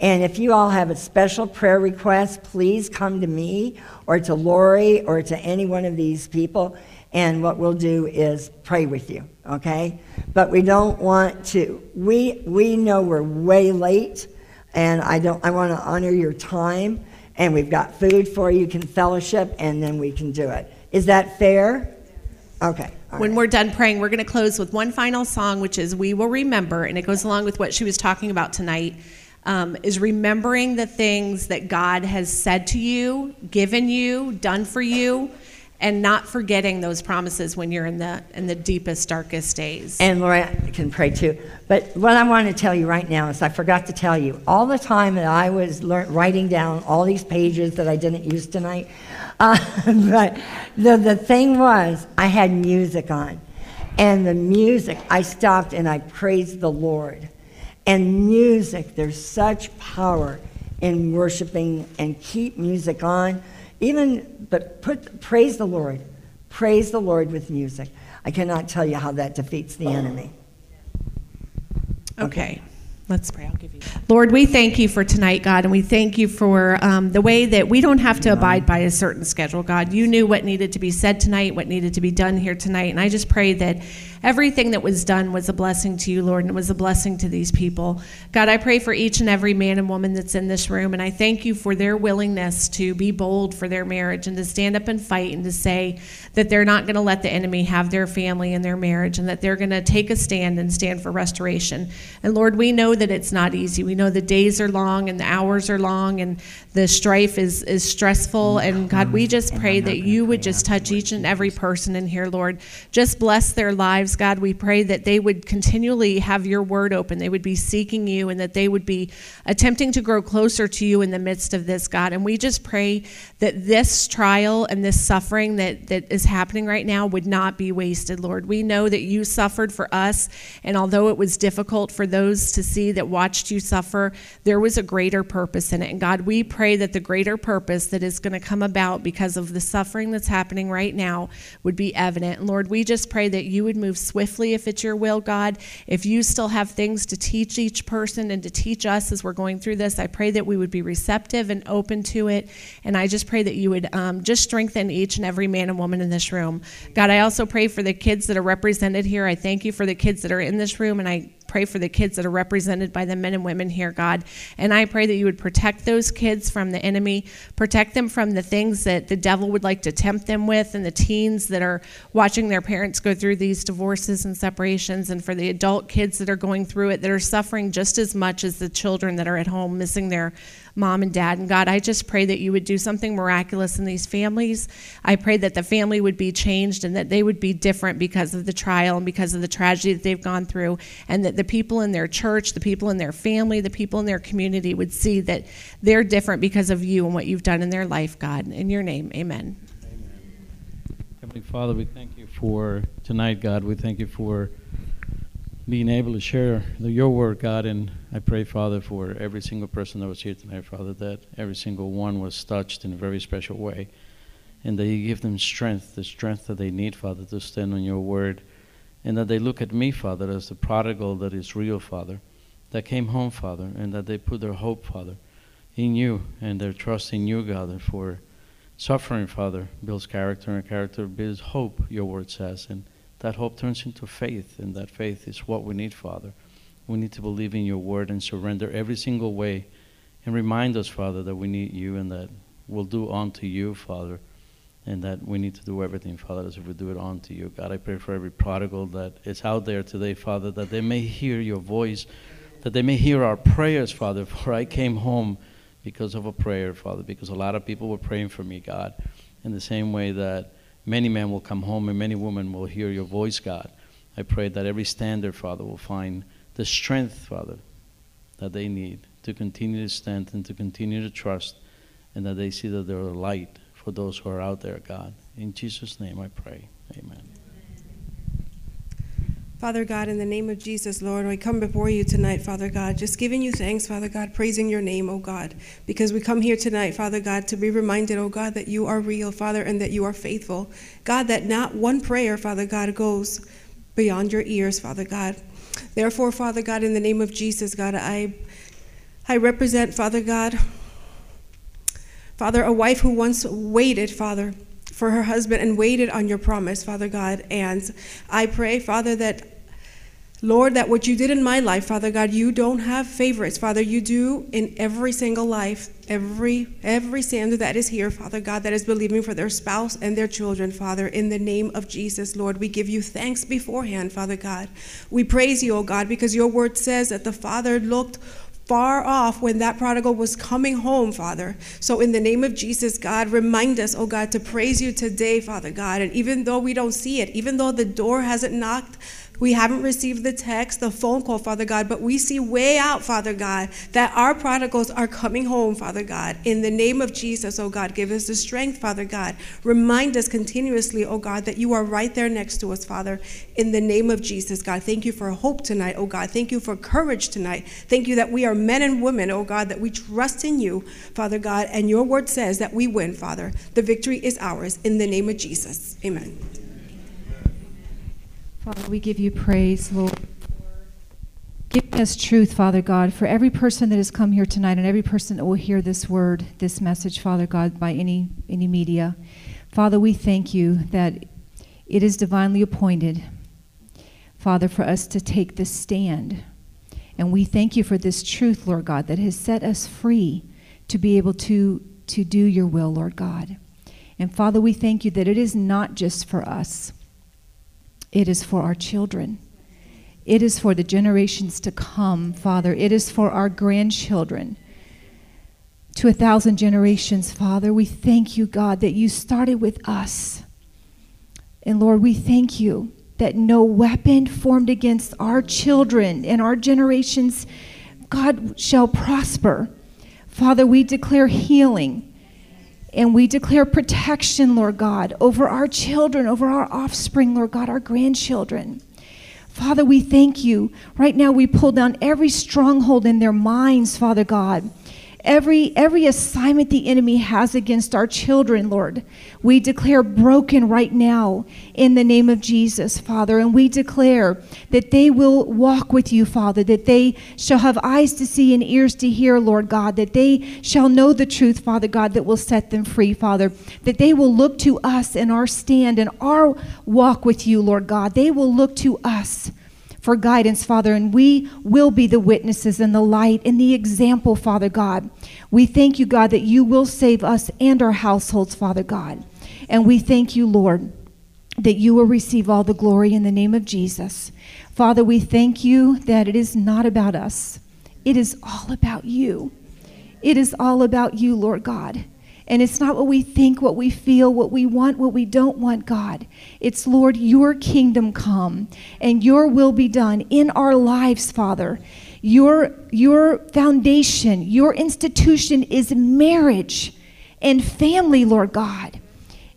And if you all have a special prayer request, please come to me or to Lori or to any one of these people. And what we'll do is pray with you, okay? But we don't want to, we, we know we're way late, and I, don't, I want to honor your time. And we've got food for you, you can fellowship, and then we can do it. Is that fair? Okay. When we're done praying, we're going to close with one final song, which is We Will Remember, and it goes along with what she was talking about tonight. Um, is remembering the things that God has said to you, given you, done for you, and not forgetting those promises when you're in the in the deepest, darkest days. And Laura can pray too. But what I want to tell you right now is I forgot to tell you all the time that I was lear- writing down all these pages that I didn't use tonight. <laughs> Uh, but the, the thing was, I had music on. And the music, I stopped and I praised the Lord. And music, there's such power in worshiping and keep music on. Even, but put, praise the Lord. Praise the Lord with music. I cannot tell you how that defeats the enemy. Okay. Let's pray. I'll give you. Lord, we thank you for tonight, God, and we thank you for um, the way that we don't have to abide by a certain schedule, God. You knew what needed to be said tonight, what needed to be done here tonight, and I just pray that everything that was done was a blessing to you, Lord, and it was a blessing to these people. God, I pray for each and every man and woman that's in this room, and I thank you for their willingness to be bold for their marriage and to stand up and fight and to say that they're not going to let the enemy have their family and their marriage and that they're going to take a stand and stand for restoration. And Lord, we know that it's not easy. We know the days are long and the hours are long and the strife is, is stressful. And God, we just pray that you would just touch each and every person in here, Lord. Just bless their lives, God. We pray that they would continually have your word open. They would be seeking you and that they would be attempting to grow closer to you in the midst of this, God. And we just pray that this trial and this suffering that, that is happening right now would not be wasted, Lord. We know that you suffered for us. And although it was difficult for those to see that watched you suffer, there was a greater purpose in it. And God, we pray that the greater purpose that is going to come about because of the suffering that's happening right now would be evident. And Lord, we just pray that you would move swiftly if it's your will, God. If you still have things to teach each person and to teach us as we're going through this, I pray that we would be receptive and open to it. And I just pray that you would um, just strengthen each and every man and woman in this room. God, I also pray for the kids that are represented here. I thank you for the kids that are in this room, and I pray for the kids that are represented by the men and women here, God. And I pray that you would protect those kids from the enemy, protect them from the things that the devil would like to tempt them with, and the teens that are watching their parents go through these divorces and separations, and for the adult kids that are going through it that are suffering just as much as the children that are at home missing their mom and dad. And God, I just pray that you would do something miraculous in these families. I pray that the family would be changed and that they would be different because of the trial and because of the tragedy that they've gone through, and that the people in their church, the people in their family, the people in their community would see that they're different because of you and what you've done in their life, God. In your name, amen. Heavenly Father, we thank you for tonight, God. We thank you for being able to share the, your word, God. And I pray, Father, for every single person that was here tonight, Father, that every single one was touched in a very special way. And that you give them strength, the strength that they need, Father, to stand on your word. And that they look at me, Father, as the prodigal that is real, Father, that came home, Father, and that they put their hope, Father, in you and their trust in you, God, for suffering, Father, builds character, and character builds hope, your word says. And that hope turns into faith, and that faith is what we need, Father. We need to believe in your word and surrender every single way and remind us, Father, that we need you and that we'll do unto you, Father, and that we need to do everything, Father, as if we do it unto you. God, I pray for every prodigal that is out there today, Father, that they may hear your voice, that they may hear our prayers, Father, <laughs> for I came home because of a prayer, Father, because a lot of people were praying for me, God, in the same way that many men will come home and many women will hear your voice, God. I pray that every stander, Father, will find the strength, Father, that they need to continue to stand and to continue to trust, and that they see that they're a light for those who are out there, God. In Jesus' name I pray. Amen. Father God, in the name of Jesus, Lord, we come before you tonight, Father God, just giving you thanks, Father God, praising your name, O God, because we come here tonight, Father God, to be reminded, O God, that you are real, Father, and that you are faithful. God, that not one prayer, Father God, goes beyond your ears, Father God. Therefore, Father God, in the name of Jesus, God, I, I represent, Father God, Father, a wife who once waited, Father, for her husband and waited on your promise, Father God. And I pray, Father, that Lord, that what you did in my life, Father God, you don't have favorites, Father. You do in every single life, every every stander that is here, Father God, that is believing for their spouse and their children, Father. In the name of Jesus, Lord, we give you thanks beforehand, Father God. We praise you, O God, because your word says that the Father looked far off when that prodigal was coming home, Father. So, in the name of Jesus, God, remind us, oh God, to praise you today, Father God. And even though we don't see it, even though the door hasn't knocked, we haven't received the text, the phone call, Father God, but we see way out, Father God, that our prodigals are coming home, Father God. In the name of Jesus, oh God, give us the strength, Father God. Remind us continuously, oh God, that you are right there next to us, Father. In the name of Jesus, God, thank you for hope tonight, oh God. Thank you for courage tonight. Thank you that we are men and women, oh God, that we trust in you, Father God, and your word says that we win, Father. The victory is ours. In the name of Jesus, amen. Father, we give you praise, Lord. Giving us truth, Father God, for every person that has come here tonight and every person that will hear this word, this message, Father God, by any, any media. Father, we thank you that it is divinely appointed, Father, for us to take this stand. And we thank you for this truth, Lord God, that has set us free to be able to, to do your will, Lord God. And Father, we thank you that it is not just for us it is for our children. It is for the generations to come, Father. It is for our grandchildren. To a thousand generations, Father, we thank you, God, that you started with us. And Lord, we thank you that no weapon formed against our children and our generations, God, shall prosper. Father, we declare healing and we declare protection, Lord God, over our children, over our offspring, Lord God, our grandchildren. Father, we thank you. Right now, we pull down every stronghold in their minds, Father God. Every, every assignment the enemy has against our children, Lord, we declare broken right now in the name of Jesus, Father. And we declare that they will walk with you, Father, that they shall have eyes to see and ears to hear, Lord God, that they shall know the truth, Father God, that will set them free, Father, that they will look to us and our stand and our walk with you, Lord God. They will look to us for guidance, Father, and we will be the witnesses and the light and the example, Father God. We thank you, God, that you will save us and our households, Father God. And we thank you, Lord, that you will receive all the glory in the name of Jesus. Father, we thank you that it is not about us, it is all about you. It is all about you, Lord God. And it's not what we think, what we feel, what we want, what we don't want, God. It's, Lord, your kingdom come and your will be done in our lives, Father. Your, your foundation, your institution is marriage and family, Lord God.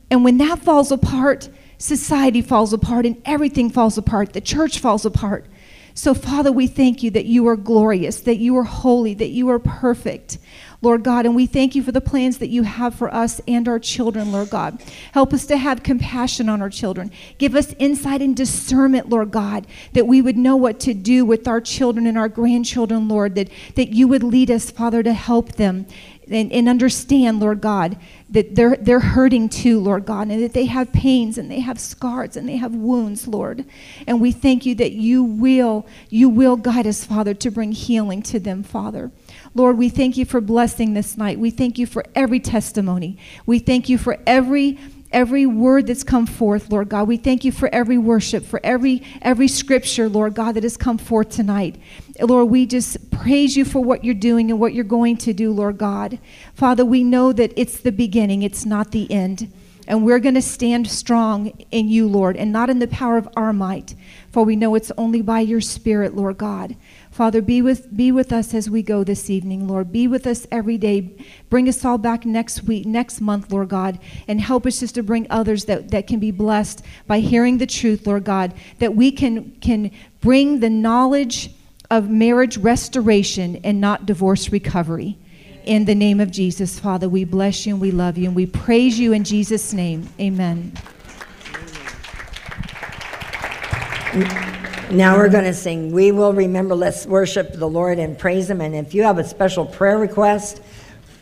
And when that falls apart, society falls apart and everything falls apart. The church falls apart. So, Father, we thank you that you are glorious, that you are holy, that you are perfect. Lord God, and we thank you for the plans that you have for us and our children, Lord God. Help us to have compassion on our children. Give us insight and discernment, Lord God, that we would know what to do with our children and our grandchildren, Lord, that, that you would lead us, Father, to help them and, and understand, Lord God, that they're, they're hurting too, Lord God, and that they have pains and they have scars and they have wounds, Lord. And we thank you that you will, you will guide us, Father, to bring healing to them, Father. Lord, we thank you for blessing this night. We thank you for every testimony. We thank you for every every word that's come forth, Lord God. We thank you for every worship, for every every scripture, Lord God, that has come forth tonight. Lord, we just praise you for what you're doing and what you're going to do, Lord God. Father, we know that it's the beginning, it's not the end. And we're going to stand strong in you, Lord, and not in the power of our might, for we know it's only by your Spirit, Lord God. Father, be with, be with us as we go this evening, Lord. Be with us every day. Bring us all back next week, next month, Lord God, and help us just to bring others that, that can be blessed by hearing the truth, Lord God, that we can, can bring the knowledge of marriage restoration and not divorce recovery. In the name of Jesus, Father, we bless you and we love you and we praise you in Jesus' name. Amen. Now we're going to sing We Will Remember. Let's worship the Lord and praise Him. And if you have a special prayer request,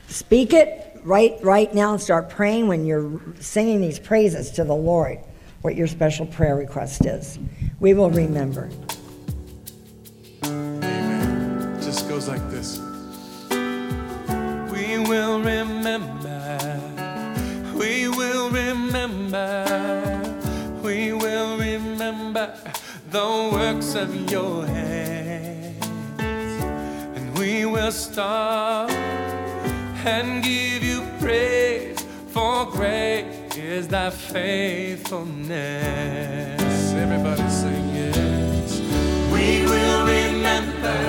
speak it right, right now and start praying when you're singing these praises to the Lord, what your special prayer request is. We will remember. It just goes like this. We will remember. We will remember. We will remember the works of your hands. And we will stop and give you praise, for great is thy faithfulness. Everybody sing yes. We will remember.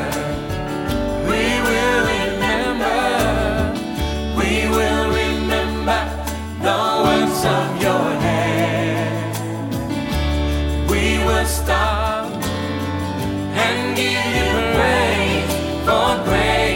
We will remember. We will remember the works of your hand. Stop and give you praise, for great